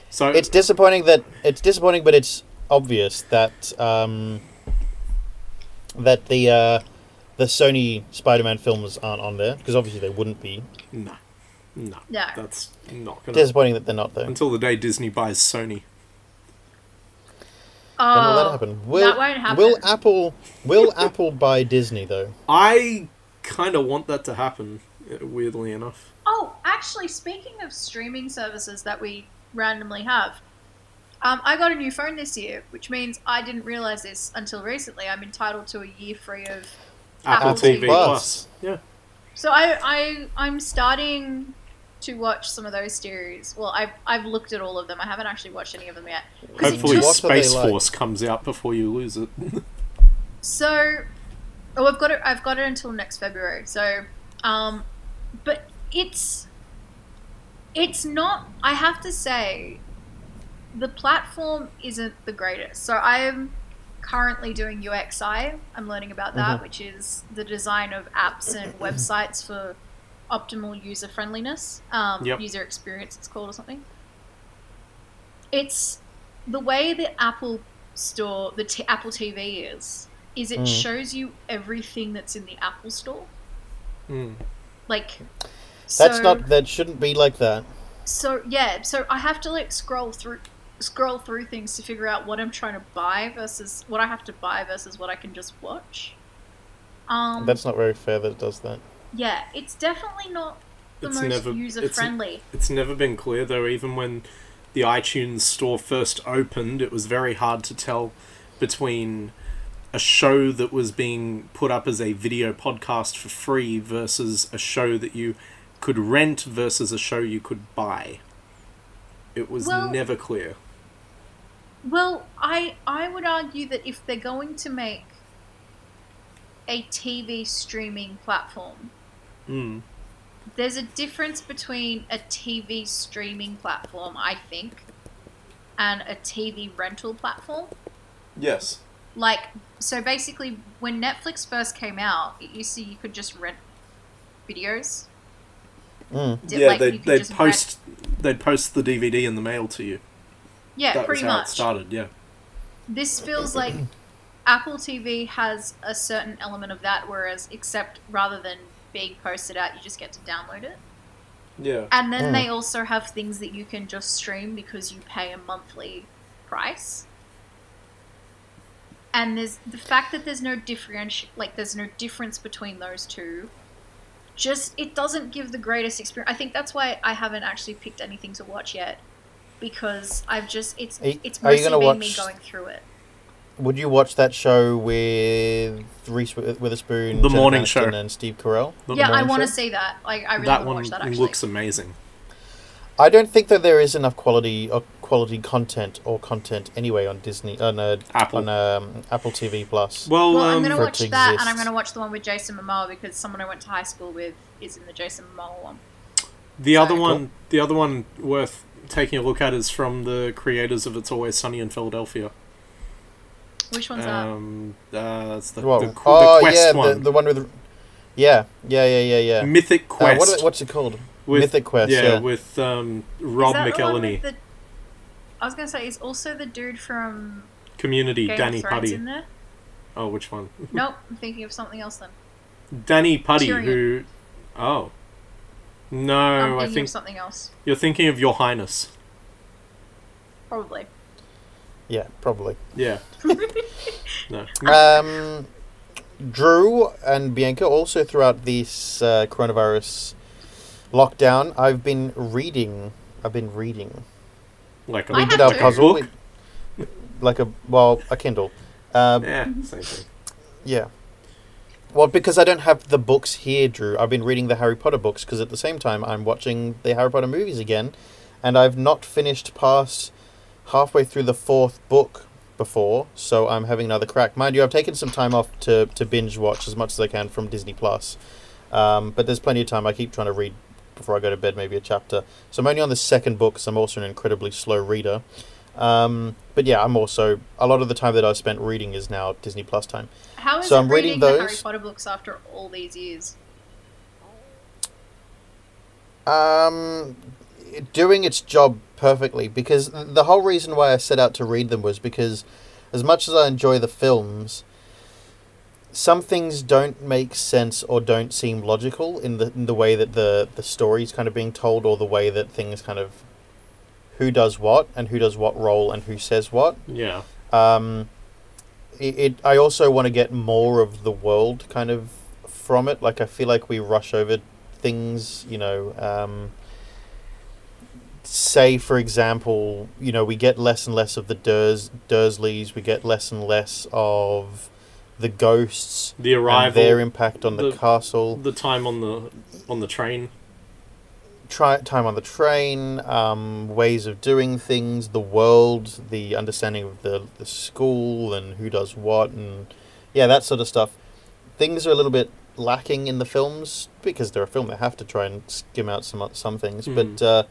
S2: So
S1: It's disappointing that it's disappointing, but it's obvious that um, that the uh, the Sony Spider-Man films aren't on there because obviously they wouldn't be.
S2: no, no,
S3: No.
S2: that's not gonna.
S1: Disappointing that they're not there.
S2: Until the day Disney buys Sony.
S3: Oh,
S1: When will that happen? Will,
S3: that won't happen.
S1: Will Apple will Apple buy Disney though?
S2: I kind of want that to happen. uh, Weirdly enough,
S3: Oh, actually, speaking of streaming services that we randomly have, um, I got a new phone this year, which means I didn't realize this until recently. I'm entitled to a year free of
S2: Apple,
S3: Apple
S2: TV
S3: TV
S2: Plus.
S1: Plus.
S2: Yeah,
S3: So I, I I'm starting to watch some of those series. Well, I've I've looked at all of them. I haven't actually watched any of them yet.
S2: hopefully
S1: took- What are they
S2: Space
S1: like?
S2: Force comes out before you lose it.
S3: So Oh, I've got it. I've got it until next February. So, um, but it's it's not. I have to say, the platform isn't the greatest. So I am currently doing UXI. I'm learning about that,
S1: Mhm.
S3: which is the design of apps and websites for optimal user friendliness, um,
S2: Yep.
S3: user experience. It's called or something. It's the way the Apple Store, the t- Apple TV is. Is it
S1: Mm.
S3: shows you everything that's in the Apple Store?
S2: Mm.
S3: Like
S1: That's
S3: so-
S1: not. That shouldn't be like that.
S3: so yeah, so I have to like scroll through scroll through things to figure out what I'm trying to buy versus what I have to buy versus what I can just watch. Um
S1: That's not very fair that it does that.
S3: yeah, it's definitely not the
S2: It's
S3: most
S2: never-
S3: user
S2: it's-
S3: friendly.
S2: It's never been clear though. Even when the iTunes store first opened, it was very hard to tell between a show that was being put up as a video podcast for free versus a show that you could rent versus a show you could buy. It was
S3: Well-
S2: never clear.
S3: Well, I I would argue that if they're going to make a TV streaming platform,
S2: Mm.
S3: there's a difference between a TV streaming platform, I think, and a TV rental platform.
S2: Yes.
S3: Like, so basically, when Netflix first came out, it used to you could just rent videos.
S1: Mm.
S3: Did-
S2: yeah,
S3: like,
S2: they'd, they'd
S3: just
S2: post they'd post the DVD in the mail to you.
S3: Yeah,
S2: that
S3: pretty
S2: was how
S3: much.
S2: it started. Yeah.
S3: This feels like Apple TV has a certain element of that, whereas except rather than being posted out, you just get to download it.
S2: Yeah.
S3: And then
S1: Mm.
S3: they also have things that you can just stream because you pay a monthly price. And there's the fact that there's no differenti like there's no difference between those two. Just it doesn't give the greatest experience. I think that's why I haven't actually picked anything to watch yet, because I've just it's
S1: Are you-
S3: it's mostly
S1: gonna
S3: been me going through it.
S1: Would you watch that show with Reese Witherspoon,
S2: The
S1: Jennifer
S2: Morning
S1: Aniston,
S2: Show.
S1: and Steve Carell?
S2: The
S3: yeah, I want to see that. Like I really
S2: that
S3: want to
S2: one
S3: watch that actually.
S2: looks amazing.
S1: I don't think that there is enough quality uh, quality content or content anyway on Disney on uh,
S2: Apple.
S1: on um, Apple TV Plus.
S2: Well,
S3: Well, I'm
S2: um,
S3: going to watch
S1: to
S3: that, and. I'm going to watch the one with Jason Momoa because someone I went to high school with is in the Jason Momoa one.
S2: The other
S3: Sorry.
S2: one, the other one worth taking a look at is from the creators of It's Always Sunny in Philadelphia.
S3: Which one's that?
S2: Um, uh, that's the,
S1: Well,
S2: the, the
S1: oh
S2: Quest
S1: yeah,
S2: one,
S1: the, the one with, yeah, yeah, yeah, yeah, yeah.
S2: Mythic
S1: Uh,
S2: Quest.
S1: what, what's it called?
S2: with,
S1: Mythic Quest.
S2: yeah,
S1: Yeah.
S2: with um. Rob
S3: Is that the one
S2: McElhenney,
S3: the- I was going to say, is also the dude from
S2: Community,
S3: Game
S2: Danny
S3: of
S2: Pudi.
S3: in there?
S2: Oh, which one?
S3: Nope, I'm thinking of something else then.
S2: Danny Pudi,
S3: Tyrion.
S2: who? Oh,
S3: I'm
S2: no, I
S3: thinking
S2: think
S3: of something else.
S2: you're thinking of Your Highness.
S3: Probably.
S1: yeah, probably.
S2: Yeah. no.
S1: Um, Drew and Bianca also throughout this uh, coronavirus lockdown, I've been reading. I've been reading.
S2: like a
S3: I
S1: We did our puzzle,
S2: book.
S1: like a well, a Kindle. Um,
S2: Yeah, same thing.
S1: Yeah. Well, because I don't have the books here, Drew. I've been reading the Harry Potter books because at the same time I'm watching the Harry Potter movies again, and I've not finished past halfway through the fourth book before, so I'm having another crack. Mind you, I've taken some time off to, to binge watch as much as I can from Disney Plus, um, but there's plenty of time. I keep trying to read before I go to bed, maybe a chapter. So I'm only on the second book, because I'm also an incredibly slow reader. Um, but yeah, I'm also a lot of the time that I've spent reading is now Disney Plus time.
S3: How is
S1: So I'm reading
S3: reading the Harry. Potter books after all these years?
S1: um, doing its job perfectly because the whole reason why I set out to read them was because as much as I enjoy the films some things don't make sense or don't seem logical in the in the way that the the story's kind of being told or the way that things kind of who does what and who does what role and who says what
S2: Yeah.
S1: um, it, it I also want to get more of the world kind of from it. Like I feel like we rush over things, you know. Um, say, for example, you know, we get less and less of the Durs Dursleys. We get less and less of the ghosts
S2: The
S1: and
S2: arrival,
S1: their impact on the,
S2: the-
S1: castle.
S2: the time on the on the train.
S1: Try, time on the train, um, ways of doing things, the world, the understanding of the, the school and who does what, and yeah, that sort of stuff. things are a little bit lacking in the films because they're a film. They have to try and skim out some some things,
S2: Hmm.
S1: but. Uh,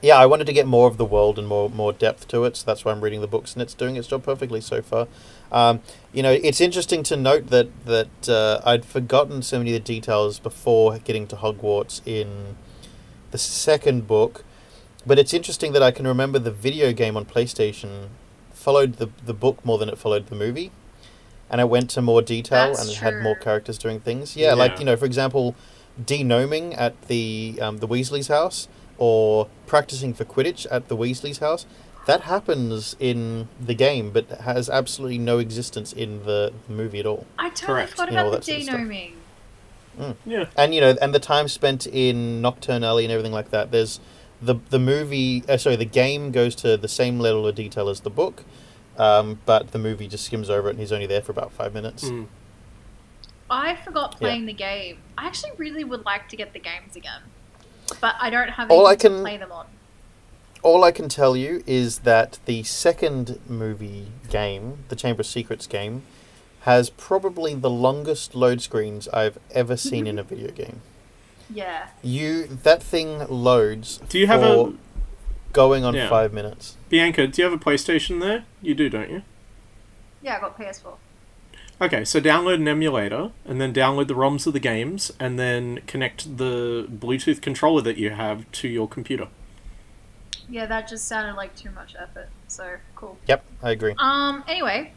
S1: yeah, I wanted to get more of the world and more more depth to it, so that's why I'm reading the books, and it's doing its job perfectly so far. Um, you know, it's interesting to note that that uh, I'd forgotten so many of the details before getting to Hogwarts in the second book, but it's interesting that I can remember the video game on PlayStation followed the the book more than it followed the movie, and it went to more detail
S3: That's
S1: and it had more characters doing things. Yeah, like you know, for example, de-gnoming at the um, the Weasley's house or practicing for Quidditch at the Weasley's house. That happens in the game, but has absolutely no existence in the, the movie at all.
S3: I totally
S2: Correct.
S3: forgot
S1: You know,
S3: about the
S1: that sort of stuff.
S3: de-gnoming.
S2: Yeah.
S1: And you know, and the time spent in Knockturn Alley and everything like that. There's the the movie. Uh, sorry, the game goes to the same level of detail as the book, um, but the movie just skims over it, and he's only there for about five minutes.
S2: Mm.
S3: I forgot
S1: Yeah.
S3: playing the game. I actually really would like to get the games again, but I don't have
S1: All I
S3: anything to
S1: can-
S3: play them on.
S1: All I can tell you is that the second movie game, the Chamber of Secrets game, has probably the longest load screens I've ever seen in a video game.
S3: Yeah.
S1: You that thing loads.
S2: Do you have
S1: for
S2: a
S1: going on
S2: Yeah.
S1: five minutes?
S2: Bianca? Do you have a PlayStation there? You do, don't you?
S3: Yeah, I got PS4.
S2: Okay, so download an emulator and then download the ROMs of the games and then connect the Bluetooth controller that you have to your computer.
S3: Yeah, that just sounded like too much effort. So cool.
S1: Yep, I agree.
S3: Um. Anyway,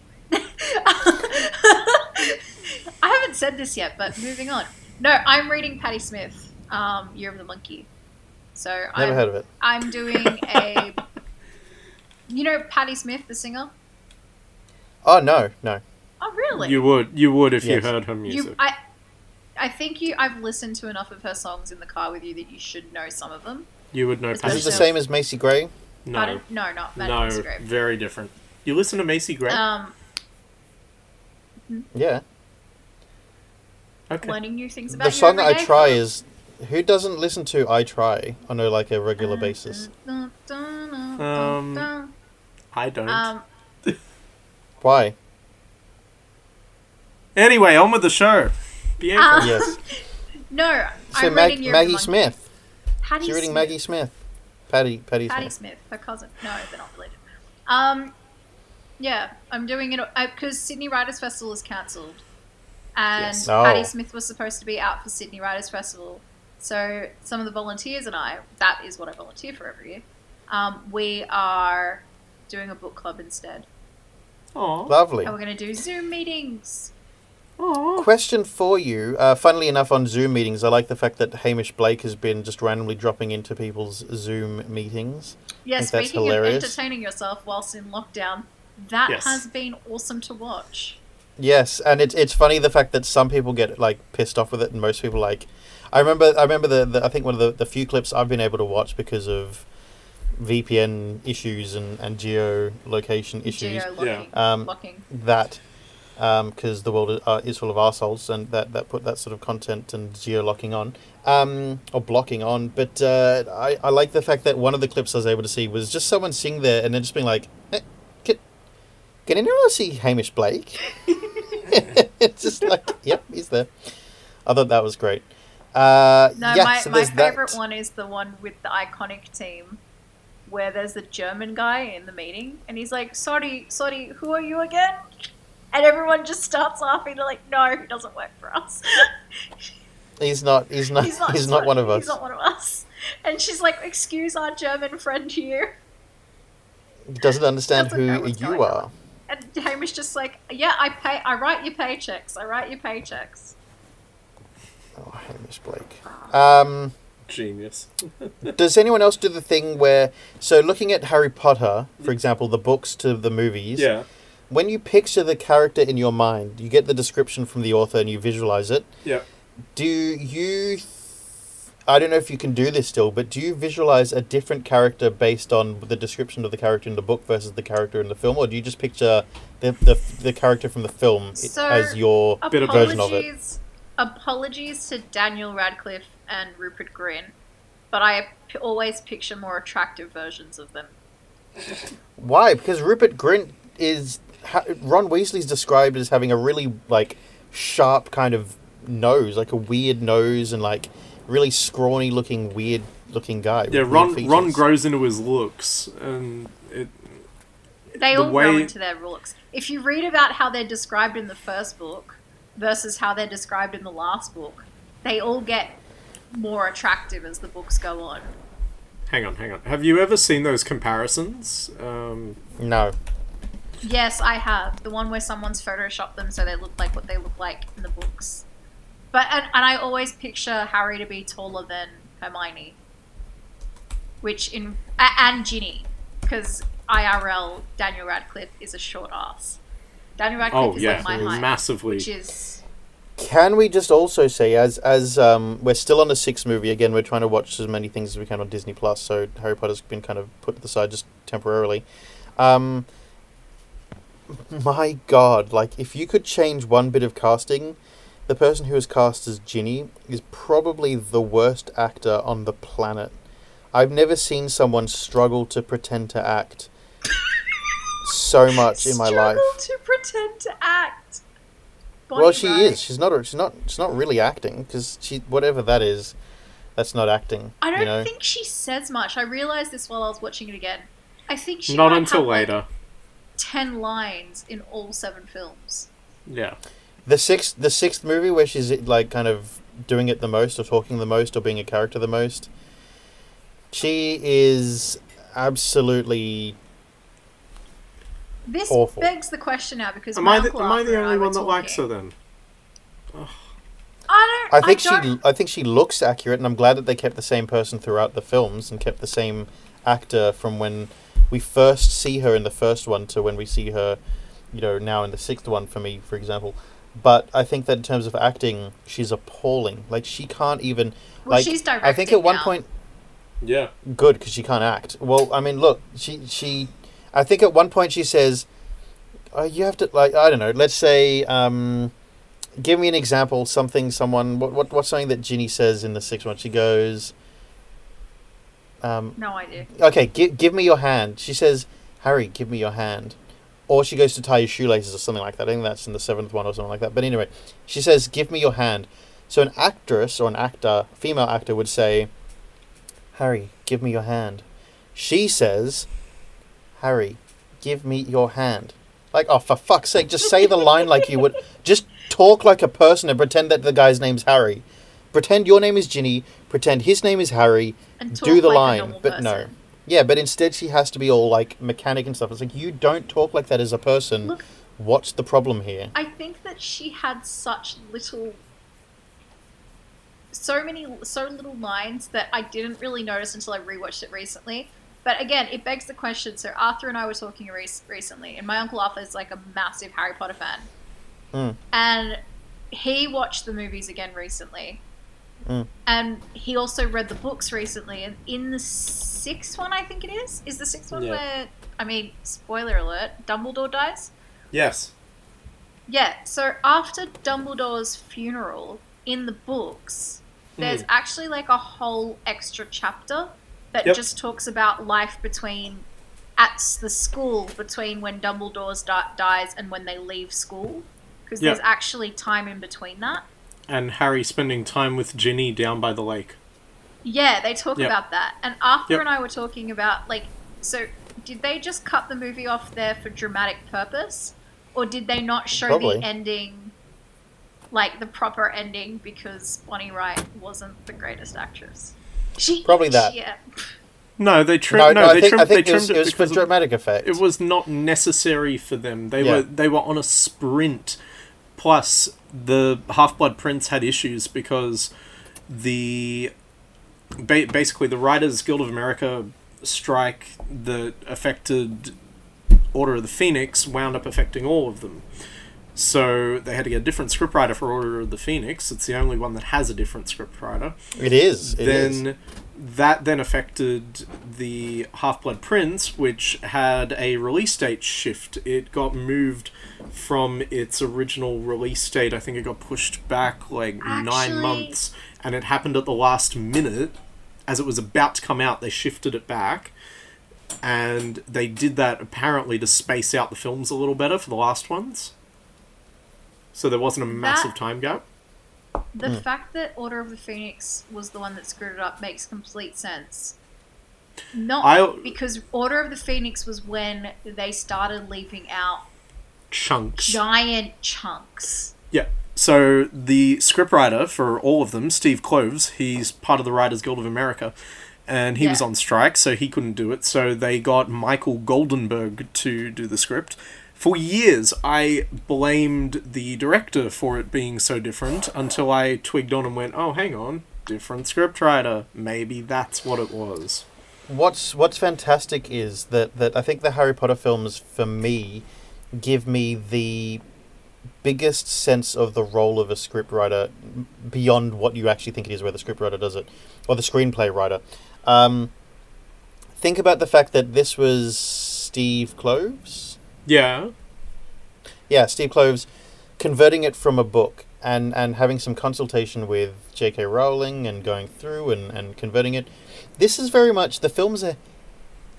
S3: I haven't said this yet, but moving on. No, I'm reading Patti Smith, um, Year of the Monkey. So
S1: Never
S3: I'm,
S1: heard of it.
S3: I'm doing a. You know Patti Smith, the singer?
S1: Oh no, no.
S3: Oh, really?
S2: You would, you would if
S1: Yes.
S2: you heard her music.
S3: You, I, I think you. I've listened to enough of her songs in the car with you that you should know some of them.
S2: You would know
S3: Is
S1: Is it the same as Macy Gray?
S2: No,
S3: No, not Maddie
S2: no,
S3: Musgrave.
S2: very different. You listen to Macy Gray?
S3: Um,
S1: Yeah.
S2: okay.
S3: learning new things about
S1: The
S3: you
S1: song I try
S3: Carl.
S1: is who doesn't listen to I Try on a like a
S3: Uh,
S1: regular basis?
S3: Um,
S2: I don't.
S3: um,
S1: Why?
S2: anyway, on with the show. Bianca.
S3: uh,
S1: Yes.
S3: no,
S1: So
S3: I'm
S1: Mag-
S3: reading Year
S1: Maggie Smith.
S3: Patti
S1: You're reading
S3: Smith.
S1: Maggie Smith. Patti Patti,
S3: Patti
S1: Smith.
S3: Smith, her cousin. No, they're not related. Um, yeah, I'm doing it because Sydney Writers Festival is cancelled, and
S2: Yes.
S1: Oh.
S3: Patti Smith was supposed to be out for Sydney Writers Festival. So some of the volunteers and I, that is what I volunteer for every year. Um, we are doing a book club instead,
S2: Aw.
S1: Lovely.
S3: and we're going to do Zoom meetings.
S2: Aw.
S1: Question for you. Uh, funnily enough, on Zoom meetings, I like the fact that Hamish Blake has been just randomly dropping into people's Zoom meetings.
S3: Yeah,
S1: think that's
S3: speaking of
S1: hilarious.
S3: entertaining yourself whilst in lockdown, that
S2: Yes.
S3: has been awesome to watch.
S1: Yes, and it's it's funny the fact that some people get like pissed off with it, and most people like. I remember I remember the, the I think one of the, the few clips I've been able to watch because of VPN issues and and geolocation issues.
S3: Geo-locking.
S1: Um,
S3: locking.
S1: that because the world is, uh, is full of assholes and that, that put that sort of content and geo-locking on um, or blocking on but uh, I, I like the fact that one of the clips I was able to see was just someone sitting there and then just being like can, can anyone see Hamish Blake it's just like yep he's there I thought that was great uh,
S3: No,
S1: yeah,
S3: my,
S1: so
S3: my
S1: there's that.
S3: favorite one is the one with the iconic team where there's the German guy in the meeting and he's like, Sorry, sorry, who are you again? And everyone just starts laughing. They're like, No, he doesn't work for us.
S1: he's not he's not
S3: he's not,
S1: he's not one of us
S3: He's not one of us. And she's like, Excuse our German friend here.
S1: he doesn't understand
S3: Doesn't
S1: who you
S3: are. on.
S1: Are
S3: And Hamish just like, Yeah, I pay. I write your paychecks. I write your paychecks.
S1: oh Hamish Blake um
S2: Genius.
S1: Does anyone else do the thing where, so looking at Harry Potter, for example, the books to the movies,
S2: Yeah.
S1: when you picture the character in your mind, you get the description from the author and you visualize it.
S2: Yeah.
S1: Do you, th- I don't know if you can do this still, but do you visualize a different character based on the description of the character in the book versus the character in the film, or do you just picture the the, the character from the film
S3: So-
S1: as your
S2: Bit of
S1: version of it?
S3: Apologies, apologies to Daniel Radcliffe and Rupert Grint, but I p- always picture more attractive versions of them.
S1: Why? Because Rupert Grint is ha- Ron Weasley's described as having a really like sharp kind of nose, like a weird nose, and like really scrawny looking, weird looking guy.
S2: Yeah,
S1: weird
S2: Ron Ron grows into his looks, and it
S3: They
S2: The
S3: all grow into their looks. If you read about how they're described in the first book versus how they're described in the last book, they all get more attractive as the books go on.
S2: hang on, hang on. Have you ever seen those comparisons? Um,
S1: No,
S3: Yes, I have. The one where someone's photoshopped them so they look like what they look like in the books. But and, and I always picture Harry to be taller than Hermione. Which in and Ginny because IRL Daniel Radcliffe is a short ass. Daniel Radcliffe
S2: oh
S3: is
S2: yeah,
S3: like my height,
S2: massively.
S3: which is
S1: Can we just also say, as as um, we're still on the sixth movie again, we're trying to watch as many things as we can on Disney Plus. So Harry Potter's been kind of put to the side just temporarily. Um, my God, like if you could change one bit of casting, the person who is cast as Ginny is probably the worst actor on the planet. I've never seen someone struggle to pretend to act so much in my life.
S3: struggle to pretend to act.
S1: well, she
S3: Wright.
S1: is. She's not. She's not. She's not really acting because she whatever that is, that's not acting.
S3: I don't
S1: you know.
S3: think she says much. I realized this while I was watching it again. I think she
S2: Not
S3: might
S2: until
S3: have, like,
S2: later.
S3: ten lines in all seven films.
S2: Yeah.
S1: The sixth, the sixth movie where she's like kind of doing it the most, or talking the most, or being a character the most. She is absolutely.
S3: This
S1: Awful.
S3: begs the question now because
S2: Am I the, am I the only
S3: were
S2: one that likes her
S3: talking.
S2: then?
S3: I don't.
S1: I think
S3: don't,
S1: she. I think she looks accurate, and I'm glad that they kept the same person throughout the films and kept the same actor from when we first see her in the first one to when we see her, you know, now in the sixth one. For me, for example. But I think that in terms of acting, she's appalling. Like she can't even.
S3: Well,
S1: like
S3: she's
S1: I think
S3: directing
S1: at one
S3: now.
S1: point
S2: Yeah.
S1: good because she can't act. Well, I mean, look, she she, I think at one point she says, uh, "You have to like I don't know. Let's say, um, give me an example. Something, someone. What what what's something that Ginny says in the sixth one? She goes, um,
S3: No idea.
S1: okay, give give me your hand. She says, Harry, give me your hand. Or she goes to tie your shoelaces or something like that. I think that's in the seventh one or something like that. But anyway, she says, give me your hand. So an actress or an actor, female actor, would say, Harry, give me your hand. She says, Harry, give me your hand. Like, oh, for fuck's sake, just say the line like you would. Just talk like a person and pretend that the guy's name's Harry. Pretend your name is Ginny. Pretend his name is Harry.
S3: And
S1: Do the
S3: like
S1: line, but no. Yeah, but instead she has to be all like mechanic and stuff. It's like you don't talk like that as a person.
S3: Look-
S1: What's the problem here?
S3: I think that she had such little, so many, so little lines that I didn't really notice until I rewatched it recently. But again, it begs the question. So Arthur and I were talking re- recently, and my uncle Arthur is like a massive Harry Potter fan,
S1: Mm.
S3: and he watched the movies again recently,
S1: Mm.
S3: and he also read the books recently. And in the sixth one, I think it is, is the sixth one
S2: Yeah.
S3: where I mean, spoiler alert, Dumbledore dies.
S2: Yes.
S3: Yeah, so after Dumbledore's funeral in the books, there's
S2: Mm.
S3: actually like a whole extra chapter that
S2: Yep.
S3: just talks about life between at the school between when Dumbledore di- dies and when they leave school because
S2: Yep.
S3: there's actually time in between that.
S2: And Harry spending time with Ginny down by the lake.
S3: Yeah, they talk
S2: Yep.
S3: about that. And Arthur
S2: Yep.
S3: and I were talking about like so did they just cut the movie off there for dramatic purpose or did they not show
S1: Probably.
S3: the ending like the proper ending because Bonnie Wright wasn't the greatest actress? She
S1: Probably that.
S3: Yeah.
S2: No, they trimmed.
S1: no,
S2: No,
S1: I
S2: they
S1: think
S2: trimmed.
S1: I think
S2: they
S1: it was,
S2: trimmed
S1: it was for
S2: because
S1: dramatic effect.
S2: it was not necessary for them. They
S1: Yeah.
S2: were they were on a sprint. Plus, the Half Blood Prince had issues because the ba- basically the Writers Guild of America strike that affected Order of the Phoenix wound up affecting all of them. So they had to get a different scriptwriter for Order of the Phoenix. It's the only one that has a different scriptwriter
S1: It is. It is.
S2: then that then affected the Half Blood Prince, which had a release date shift. It got moved from its original release date. I think it got pushed back like nine months, and it happened at the last minute. As it was about to come out, they shifted it back, and they did that apparently to space out the films a little better for the last ones. So there wasn't a massive
S3: That-
S2: time gap.
S3: The
S1: Hmm.
S3: fact that Order of the Phoenix was the one that screwed it up makes complete sense. Not
S2: I-
S3: because Order of the Phoenix was when they started leaping out
S2: Chunks.
S3: giant chunks.
S2: Yeah. So the scriptwriter for all of them, Steve Kloves, he's part of the Writers Guild of America, and he was on strike, so he couldn't do it. So they got Michael Goldenberg to do the script. For years, I blamed the director for it being so different until I twigged on and went, "Oh, hang on, different scriptwriter. Maybe that's what it was."
S1: What's What's fantastic is that that I think the Harry Potter films for me give me the biggest sense of the role of a scriptwriter beyond what you actually think it is, where the scriptwriter does it, or the screenplay writer. Um, think about the fact that this was Steve Kloves.
S2: Yeah.
S1: Yeah, Steve Kloves converting it from a book and, and having some consultation with J.K. Rowling and going through and, and converting it. This is very much the films are,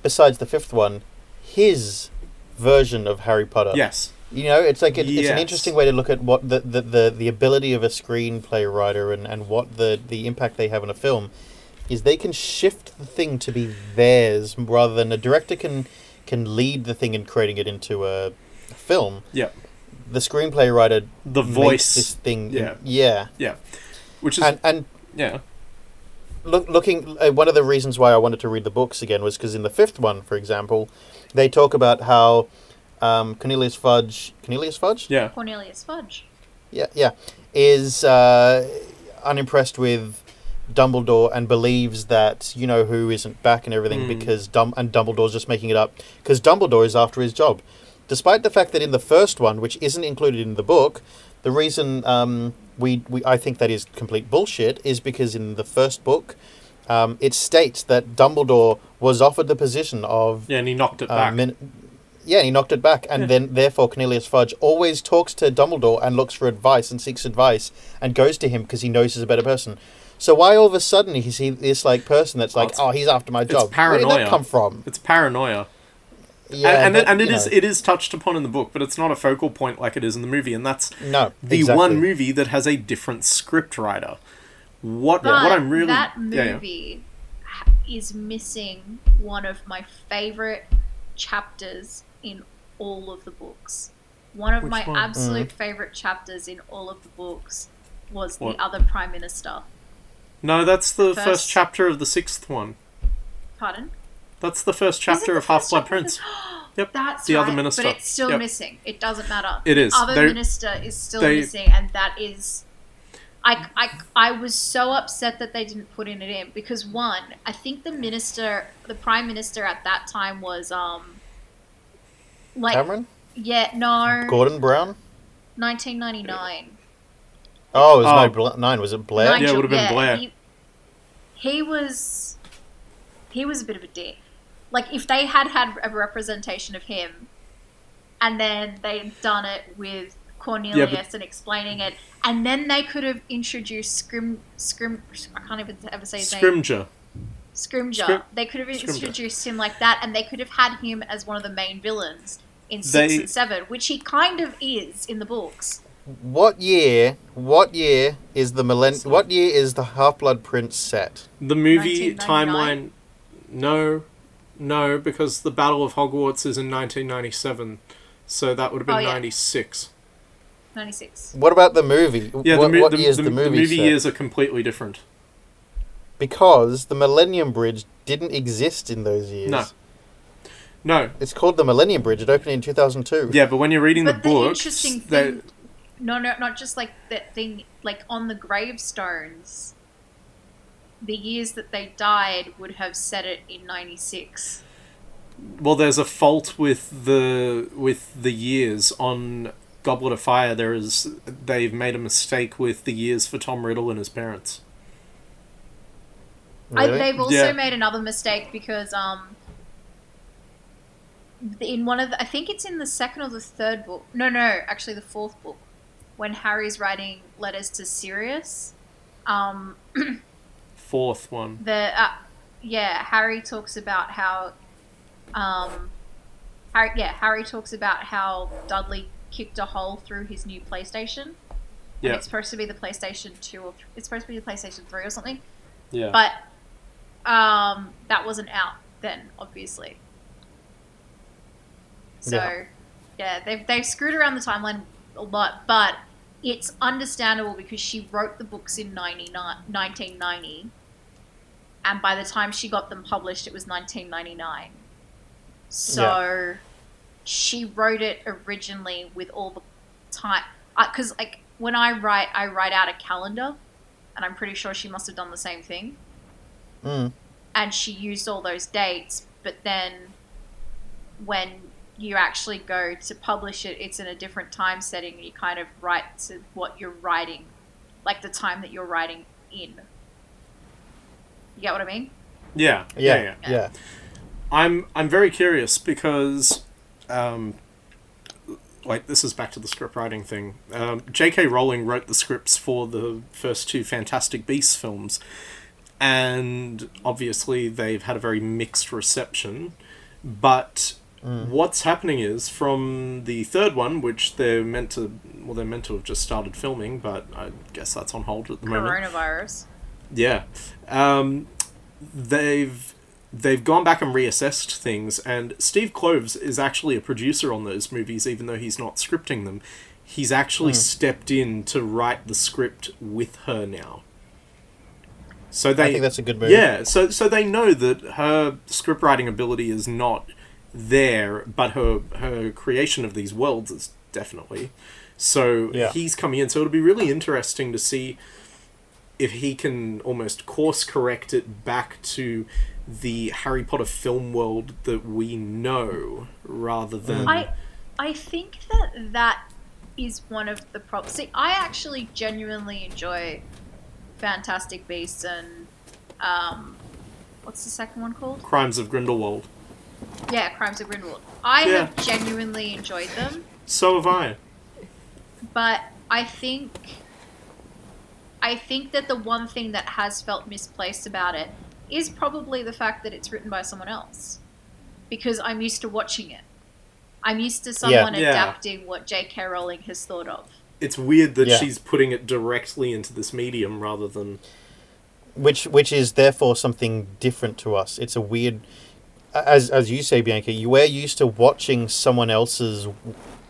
S1: besides the fifth one, his version of Harry Potter.
S2: Yes.
S1: You know, it's like it, it's an interesting way to look at what the, the, the, the ability of a screenplay writer and, and what the, the impact they have on a film is they can shift the thing to be theirs rather than a director can can lead the thing in creating it into a film.
S2: Yeah.
S1: The screenplay writer
S2: The voice.
S1: this thing
S2: yeah.
S1: yeah.
S2: Yeah. Which is
S1: And and
S2: yeah.
S1: look, looking uh, one of the reasons why I wanted to read the books again was because in the fifth one, for example, they talk about how um, Cornelius Fudge, Cornelius Fudge,
S2: Yeah.
S3: Cornelius Fudge.
S1: yeah, yeah, is uh, unimpressed with Dumbledore and believes that you know who isn't back and everything
S2: Mm.
S1: because Dum and Dumbledore's just making it up because Dumbledore is after his job, despite the fact that in the first one, which isn't included in the book, the reason um, we we I think that is complete bullshit is because in the first book. Um, it states that Dumbledore was offered the position of
S2: Yeah, and he knocked it
S1: uh,
S2: back.
S1: min- yeah, and he knocked it back, and
S2: Yeah.
S1: then therefore Cornelius Fudge always talks to Dumbledore and looks for advice and seeks advice and goes to him because he knows he's a better person. So why all of a sudden is he this like person that's
S2: Oh,
S1: like,
S2: it's-
S1: oh, he's after my
S2: it's
S1: job? Where did that come from?
S2: it's paranoia.
S1: Yeah,
S2: and and,
S1: but,
S2: it, and it
S1: you
S2: is
S1: know,
S2: it is touched upon in the book, but it's not a focal point like it is in the movie, and that's
S1: no
S2: the
S1: exactly.
S2: one movie that has a different script writer. What
S3: But
S2: what I'm really
S3: that
S2: yeah, yeah.
S3: movie is missing one of my favorite chapters in all of the books. One of
S2: Which
S3: my
S2: one?
S3: absolute favorite chapters in all of the books was
S2: What?
S3: the other prime minister.
S2: No, that's the first,
S3: First-
S2: chapter of the sixth one.
S3: Pardon?
S2: That's the first chapter
S3: the
S2: of Half Blood? Prince. Yep.
S3: That's
S2: The
S3: right,
S2: other minister.
S3: but it's still
S2: Yep.
S3: missing. It doesn't matter.
S2: It is.
S3: Other
S2: They're-
S3: minister is still
S2: they-
S3: missing, and that is. I, I, I was so upset that they didn't put in it in because one, I think the minister, the prime minister at that time was um, like
S1: Cameron,
S3: yeah no,
S1: Gordon Brown.
S3: 1999.
S1: Oh, it was
S2: Oh.
S1: no Bla- nine. Was it Blair?
S2: Yeah, it would've been
S3: yeah,
S2: Blair.
S3: He, he was, he was a bit of a dick. Like if they had had a representation of him, and then they'd done it with Cornelius and explaining it, and then they could have introduced Scrim Scrim. I can't even ever say his name.
S2: Scrimgeour.
S3: Scrimgeour.
S2: Scrim-
S3: they could have
S2: Scrimgeour.
S3: introduced him like that, and they could have had him as one of the main villains in six
S2: They-
S3: and seven, which he kind of is in the books.
S1: What year? What year is the millenn?
S2: So-
S1: What year is the Half Blood Prince set?
S2: The movie timeline. No, no, because the Battle of Hogwarts is in 1997, so that would have been
S3: Oh, yeah.
S2: 96.
S3: 96.
S1: What about the movie?
S2: Yeah,
S1: what,
S2: the, mo-
S1: what
S2: the,
S1: year is
S2: the,
S1: the,
S2: the
S1: movie?
S2: movie
S1: set?
S2: years are completely different.
S1: Because the Millennium Bridge didn't exist in those years.
S2: No. No,
S1: It's called the Millennium Bridge. It opened in 2002.
S2: yeah, but when you're reading
S3: But
S2: the
S3: the
S2: books,
S3: interesting
S2: they-
S3: thing, no, no, not just like that thing, like on the gravestones, the years that they died would have said it in 96.
S2: well, there's a fault with the with the years on Goblet of Fire. There is they've made a mistake with the years for Tom Riddle and his parents.
S3: I, they've also
S2: Yeah.
S3: made another mistake because um, in one of the, I think it's in the second or the third book. No, no, actually the fourth book, when Harry's writing letters to Sirius. Um,
S2: Fourth one.
S3: the uh, yeah harry talks about how um harry yeah harry talks about how dudley kicked a hole through his new PlayStation. And
S2: Yeah.
S3: it's supposed to be the PlayStation 2 or th- it's supposed to be the PlayStation 3 or something.
S2: Yeah.
S3: But um, that wasn't out then, obviously. So,
S1: Yeah.
S3: yeah, they've, they've screwed around the timeline a lot, but it's understandable because she wrote the books in 99 1990, and by the time she got them published, it was 1999. So, she wrote it originally with all the time. Because, like, when I write, I write out a calendar, and I'm pretty sure she must have done the same thing
S1: Mm.
S3: and she used all those dates, but then when you actually go to publish it, it's in a different time setting. You kind of write to what you're writing, like the time that you're writing in. You get what I mean?
S2: yeah.
S1: Yeah,
S2: Yeah.
S1: yeah,
S2: Yeah. I'm I'm very curious because, um, like this is back to the script writing thing. Um, J.K. Rowling wrote the scripts for the first two Fantastic Beasts films, and obviously they've had a very mixed reception. But what's happening is from the third one, which they're meant to well, they're meant to have just started filming, but I guess that's on hold at the moment.
S3: Coronavirus.
S2: Yeah, um, they've they've gone back and reassessed things, and Steve Kloves is actually a producer on those movies, even though he's not scripting them. He's actually stepped in to write the script with her now. So they,
S1: I think that's a good move.
S2: yeah, so so they know that her script writing ability is not there, but her her creation of these worlds is definitely. So
S1: Yeah.
S2: he's coming in. So it'll be really interesting to see if he can almost course correct it back to the Harry Potter film world that we know, rather than
S3: I, I think that that is one of the problems. See, I actually genuinely enjoy Fantastic Beasts and um, what's the second one called?
S2: Crimes of Grindelwald.
S3: Yeah, Crimes of Grindelwald. I
S2: Yeah.
S3: have genuinely enjoyed them,
S2: So have I.
S3: but I think I think that the one thing that has felt misplaced about it is probably the fact that it's written by someone else. Because I'm used to watching it. I'm used to someone
S2: Yeah.
S3: adapting what J.K. Rowling has thought of.
S2: It's weird that
S1: Yeah.
S2: she's putting it directly into this medium rather than
S1: which which is therefore something different to us. It's a weird, as as you say, Bianca. You we're used to watching someone else's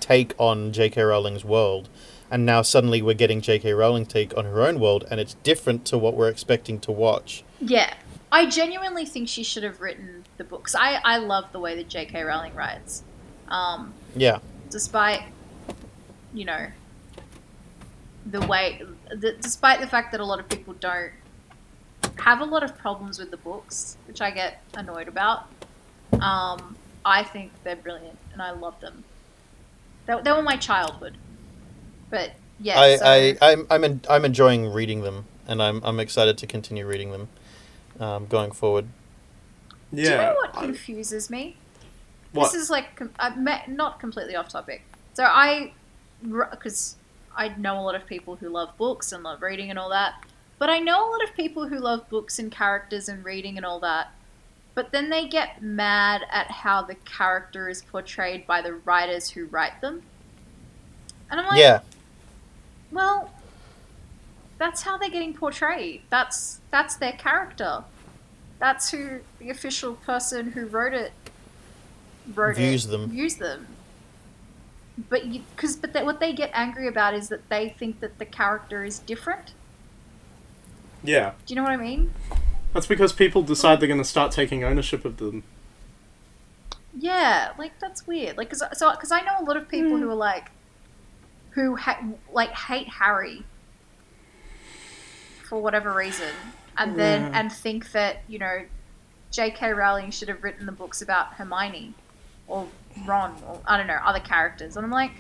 S1: take on J.K. Rowling's world, and now suddenly we're getting J.K. Rowling take on her own world, and it's different to what we're expecting to watch.
S3: Yeah. I genuinely think she should have written the books. I, I love the way that J.K. Rowling writes. Um,
S1: Yeah,
S3: despite, you know, the way, the, despite the fact that a lot of people don't have a lot of problems with the books, which I get annoyed about, um, I think they're brilliant and I love them. They, they were my childhood. But, yeah.
S1: I,
S3: so-
S1: I I'm I'm en- I'm enjoying reading them, and I'm I'm excited to continue reading them, um, going forward.
S2: yeah.
S3: Do you know what confuses me?
S2: what?
S3: This is like com- uh, not completely off topic. So I, because I know a lot of people who love books and love reading and all that, but I know a lot of people who love books and characters and reading and all that. But then they get mad at how the character is portrayed by the writers who write them. And I'm like,
S1: yeah,
S3: well, that's how they're getting portrayed. That's that's their character. That's who the official person who wrote it wrote
S1: Views
S3: it,
S1: them.
S3: Views them. But you, because but they, what they get angry about is that they think that the character is different.
S2: yeah.
S3: Do you know what I mean?
S2: That's because people decide they're going to start taking ownership of them.
S3: Yeah, like that's weird. Like, cause, so because I know a lot of people who mm. are like, who ha- like hate Harry for whatever reason, and then and think that you know, J.K. Rowling should have written the books about Hermione or Ron or I don't know other characters, and I'm like,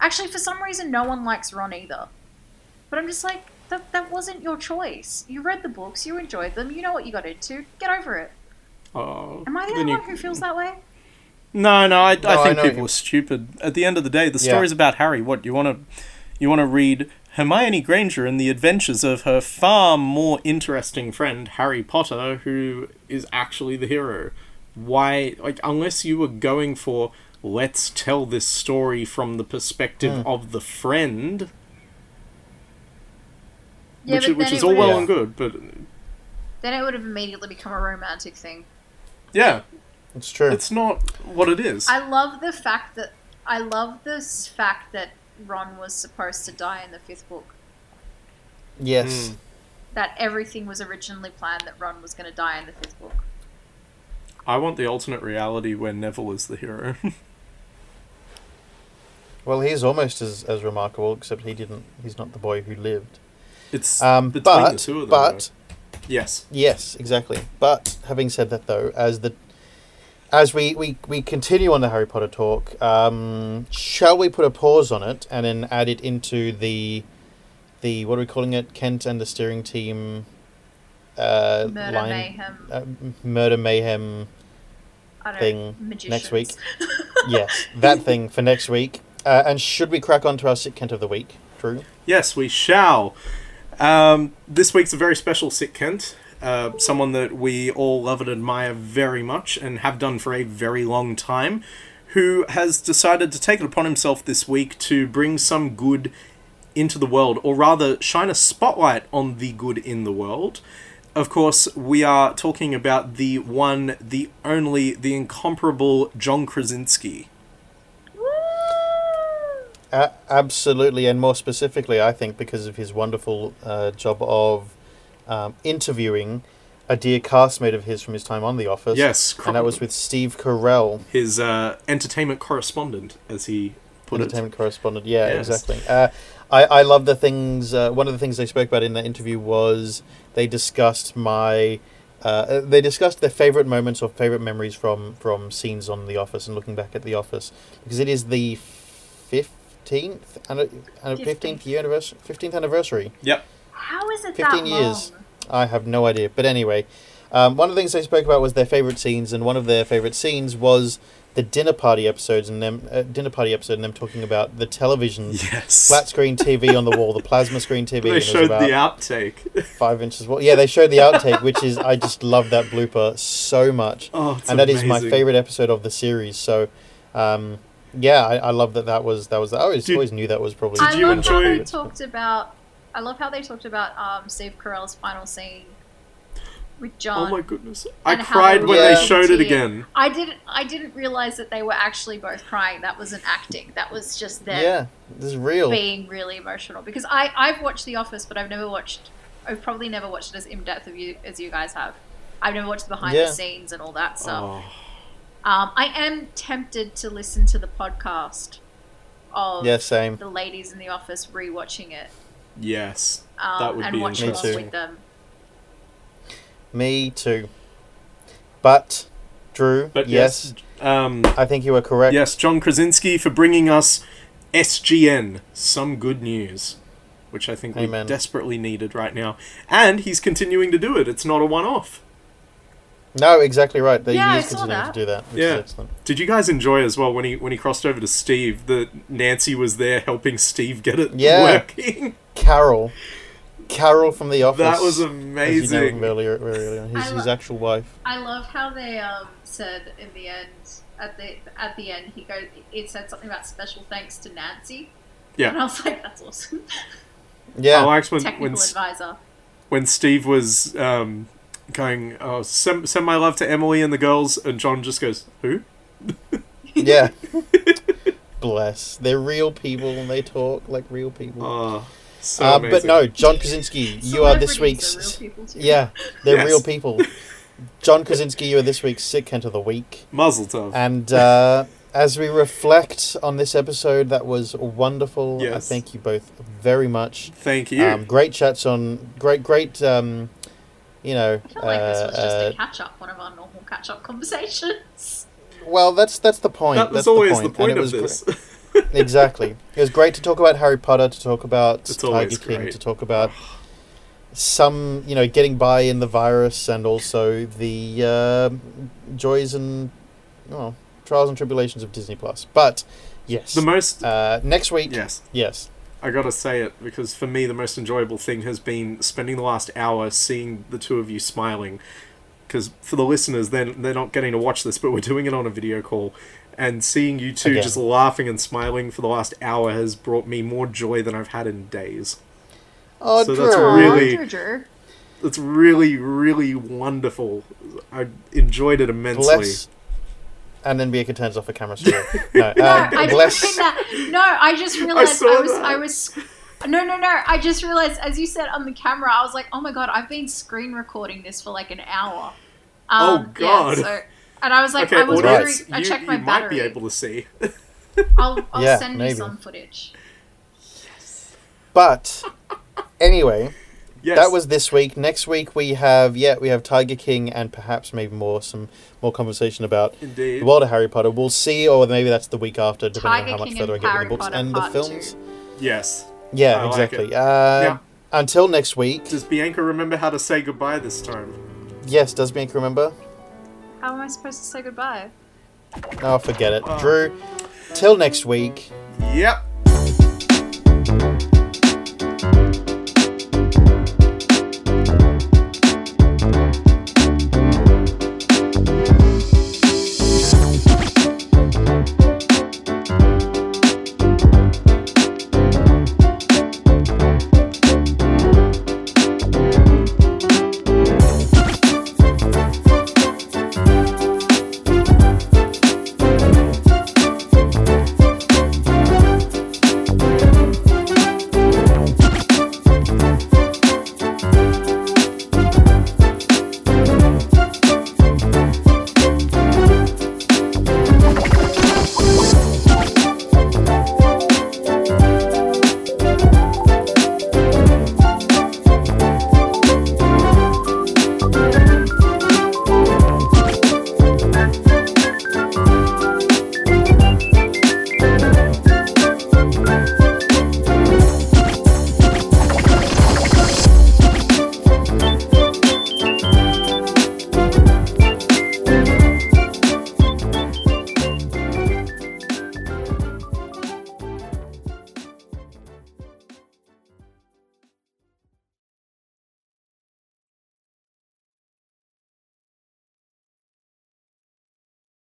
S3: actually, for some reason, no one likes Ron either. But I'm just like, that that wasn't your choice. You read the books, you enjoyed them, you know what you got into. Get over it.
S2: Oh,
S3: Am I the only
S2: you-
S3: one who feels that way?
S2: No, no, I,
S1: No,
S2: I
S1: I
S2: think
S1: know
S2: people are stupid. At the end of the day, the
S1: Yeah.
S2: story's about Harry. What you want to, you want to read Hermione Granger and the adventures of her far more interesting friend Harry Potter, who is actually the hero. Why, like, unless you were going for let's tell this story from the perspective
S1: Mm.
S2: of the friend,
S3: Yeah,
S2: which, which is all well and good, but
S3: Then it would have immediately become a romantic thing.
S2: yeah,
S1: It's true.
S2: it's not what it is.
S3: I love the fact that I love this fact that Ron was supposed to die in the fifth book.
S1: yes.
S2: Mm.
S3: That everything was originally planned that Ron was going to die in the fifth book.
S2: I want the alternate reality where Neville is the hero.
S1: Well, he's almost as, as remarkable, except he didn't. He's not the boy who lived.
S2: it's
S1: Um,
S2: between
S1: but
S2: the two of them.
S1: but
S2: though. yes,
S1: yes, exactly. But having said that, though, as the as we, we, we continue on the Harry Potter talk, um, shall we put a pause on it and then add it into the the what are we calling it? Kent and the steering team. Uh,
S3: Murder
S1: line,
S3: mayhem.
S1: Uh, murder mayhem. Thing
S3: know. Magicians.
S1: next week. yes, that thing for next week. Uh, and should we crack on to our sick Kent of the week? Drew.
S2: yes, we shall. Um, this week's a very special sick Kent. Uh, someone that we all love and admire very much and have done for a very long time, who has decided to take it upon himself this week to bring some good into the world, or rather, shine a spotlight on the good in the world. Of course, we are talking about the one, the only, the incomparable John Krasinski.
S1: Absolutely, and more specifically, I think because of his wonderful uh, job of um, interviewing a dear castmate of his from his time on The Office.
S2: Yes,
S1: and that was with Steve Carell,
S2: his uh, entertainment correspondent, as he put it.
S1: entertainment correspondent. Yeah,
S2: Yes.
S1: exactly. Uh, I I love the things. Uh, one of the things they spoke about in the interview was they discussed my. Uh, they discussed their favorite moments or favorite memories from from scenes on The Office and looking back at The Office because it is the fifteenth and fifteenth year anniversary. Fifteenth anniversary.
S2: Yep.
S3: How is it
S1: 15
S3: that
S1: years.
S3: long?
S1: I have no idea. But anyway, um, one of the things they spoke about was their favorite scenes, and one of their favorite scenes was the dinner party episodes and them uh, dinner party episode and them talking about the television
S2: Yes.
S1: flat screen TV on the wall, the plasma screen TV.
S2: they showed
S1: about
S2: the outtake.
S1: five inches. Well, yeah, they showed the outtake, which is I just love that blooper so much,
S2: Oh, it's
S1: and that is my favorite episode of the series. So. Um, yeah, I, I love that. That was that was. I always
S2: Did-
S1: always knew that was probably.
S2: Did
S3: I
S2: you
S3: love how they
S2: enjoy-
S3: talked about. I love how they talked about um, Steve Carell's final scene with John.
S2: Oh my goodness! I cried when they showed it again.
S3: I didn't. I didn't realize that they were actually both crying. That wasn't acting. That was just them
S1: Yeah, this is real.
S3: being really emotional. Because I I've watched The Office, but I've never watched. I've probably never watched it as in depth of you as you guys have. I've never watched the behind
S1: Yeah.
S3: the scenes and all that stuff.
S2: Oh,
S3: Um, I am tempted to listen to the podcast of
S1: Yeah, same.
S3: the ladies in the office rewatching it
S2: yes.
S3: um,
S2: That would
S3: and
S2: be
S3: watch
S1: Me
S3: along
S1: too.
S3: with them.
S1: Me too. But, Drew,
S2: But
S1: yes,
S2: yes, um,
S1: I think you were correct.
S2: yes, John Krasinski for bringing us SGN, some good news, which I think
S1: Amen.
S2: we desperately needed right now. And he's continuing to do it. It's not a one-off.
S1: No, exactly right. They
S3: Yeah, I
S1: continuing to do that, which
S2: Yeah.
S1: is excellent.
S2: Did you guys enjoy as well when he when he crossed over to Steve that Nancy was there helping Steve get it
S1: Yeah.
S2: working?
S1: Carol. Carol from The Office.
S2: That was
S1: as you know
S2: amazing.
S1: earlier, earlier, his,
S3: I lo-
S1: his actual wife.
S3: I love how they um, said in the end at the at the end he goes it said something about special thanks to Nancy.
S2: Yeah.
S3: And I was like, that's awesome.
S1: Yeah.
S2: I liked when
S3: Technical
S2: when,
S3: advisor.
S2: when Steve was um, going, oh, send, send my love to Emily and the girls, and John just goes, who?
S1: yeah. Bless. They're real people and they talk like real people.
S2: Oh, so
S1: uh, but no, John Krasinski, you are this week's.
S3: are real.
S1: Yeah, they're
S2: Yes.
S1: real people. John Krasinski, you are this week's Sick Kent of the Week.
S2: Muzzle tough.
S1: And uh, as we reflect on this episode, that was wonderful. I
S2: Yes.
S1: thank you both very much.
S2: Thank you.
S1: Um, great chats on great, great. Um, you know,
S3: I felt like this was just
S1: uh,
S3: a catch up, one of our normal catch up conversations.
S1: well, that's that's the point.
S2: that was
S1: that's
S2: always the
S1: And
S2: point of
S1: was gr-
S2: this.
S1: exactly. It was great to talk about Harry Potter, to talk about
S2: It's
S1: Tiger King,
S2: great.
S1: to talk about some, you know, getting by in the virus, and also the uh, joys and well, trials and tribulations of Disney Plus. But yes,
S2: the most.
S1: uh, next week,
S2: yes.
S1: yes,
S2: I gotta say it because for me the most enjoyable thing has been spending the last hour seeing the two of you smiling. Because for the listeners, they're, they're not getting to watch this, but we're doing it on a video call, And seeing you two
S1: Again.
S2: just laughing and smiling for the last hour has brought me more joy than I've had in days.
S1: Oh,
S2: So that's
S1: Drew.
S2: really-
S3: Drew, Drew.
S2: It's really, really wonderful. I enjoyed it immensely.
S1: bless. And then Bianca turns off the camera straight. No,
S3: No,
S1: uh,
S3: I
S1: bless.
S3: didn't think that. No, I just realized
S2: saw
S3: I, was
S2: that.
S3: I was no no no. I just realized as you said on the camera, I was like, oh my god, I've been screen recording this for like an hour.
S2: Oh,
S3: Um,
S2: God.
S3: Yeah, so, and I was like,
S2: okay,
S3: I was
S2: audience,
S3: wondering. I
S2: you,
S3: checked my
S2: you might be able to see.
S3: I'll, I'll
S1: Yeah,
S3: send
S1: maybe.
S3: you some footage.
S1: But anyway,
S2: Yes.
S1: that was this week. Next week we have yeah we have Tiger King and perhaps maybe more some more conversation about
S2: indeed.
S1: the world of Harry Potter. We'll see, or maybe that's the week after, depending
S3: Tiger
S1: on how much
S3: King
S1: further I get with
S3: Harry
S1: the books
S3: Potter
S1: and the films.
S3: Two.
S2: yes.
S1: Yeah,
S2: I
S1: exactly.
S2: it.
S1: Uh,
S2: Yeah.
S1: Until next week.
S2: Does Bianca remember how to say goodbye this time?
S1: Yes, does Bianca remember?
S3: How am I supposed to say goodbye?
S1: Oh, forget it. Drew, till next week.
S2: Yep.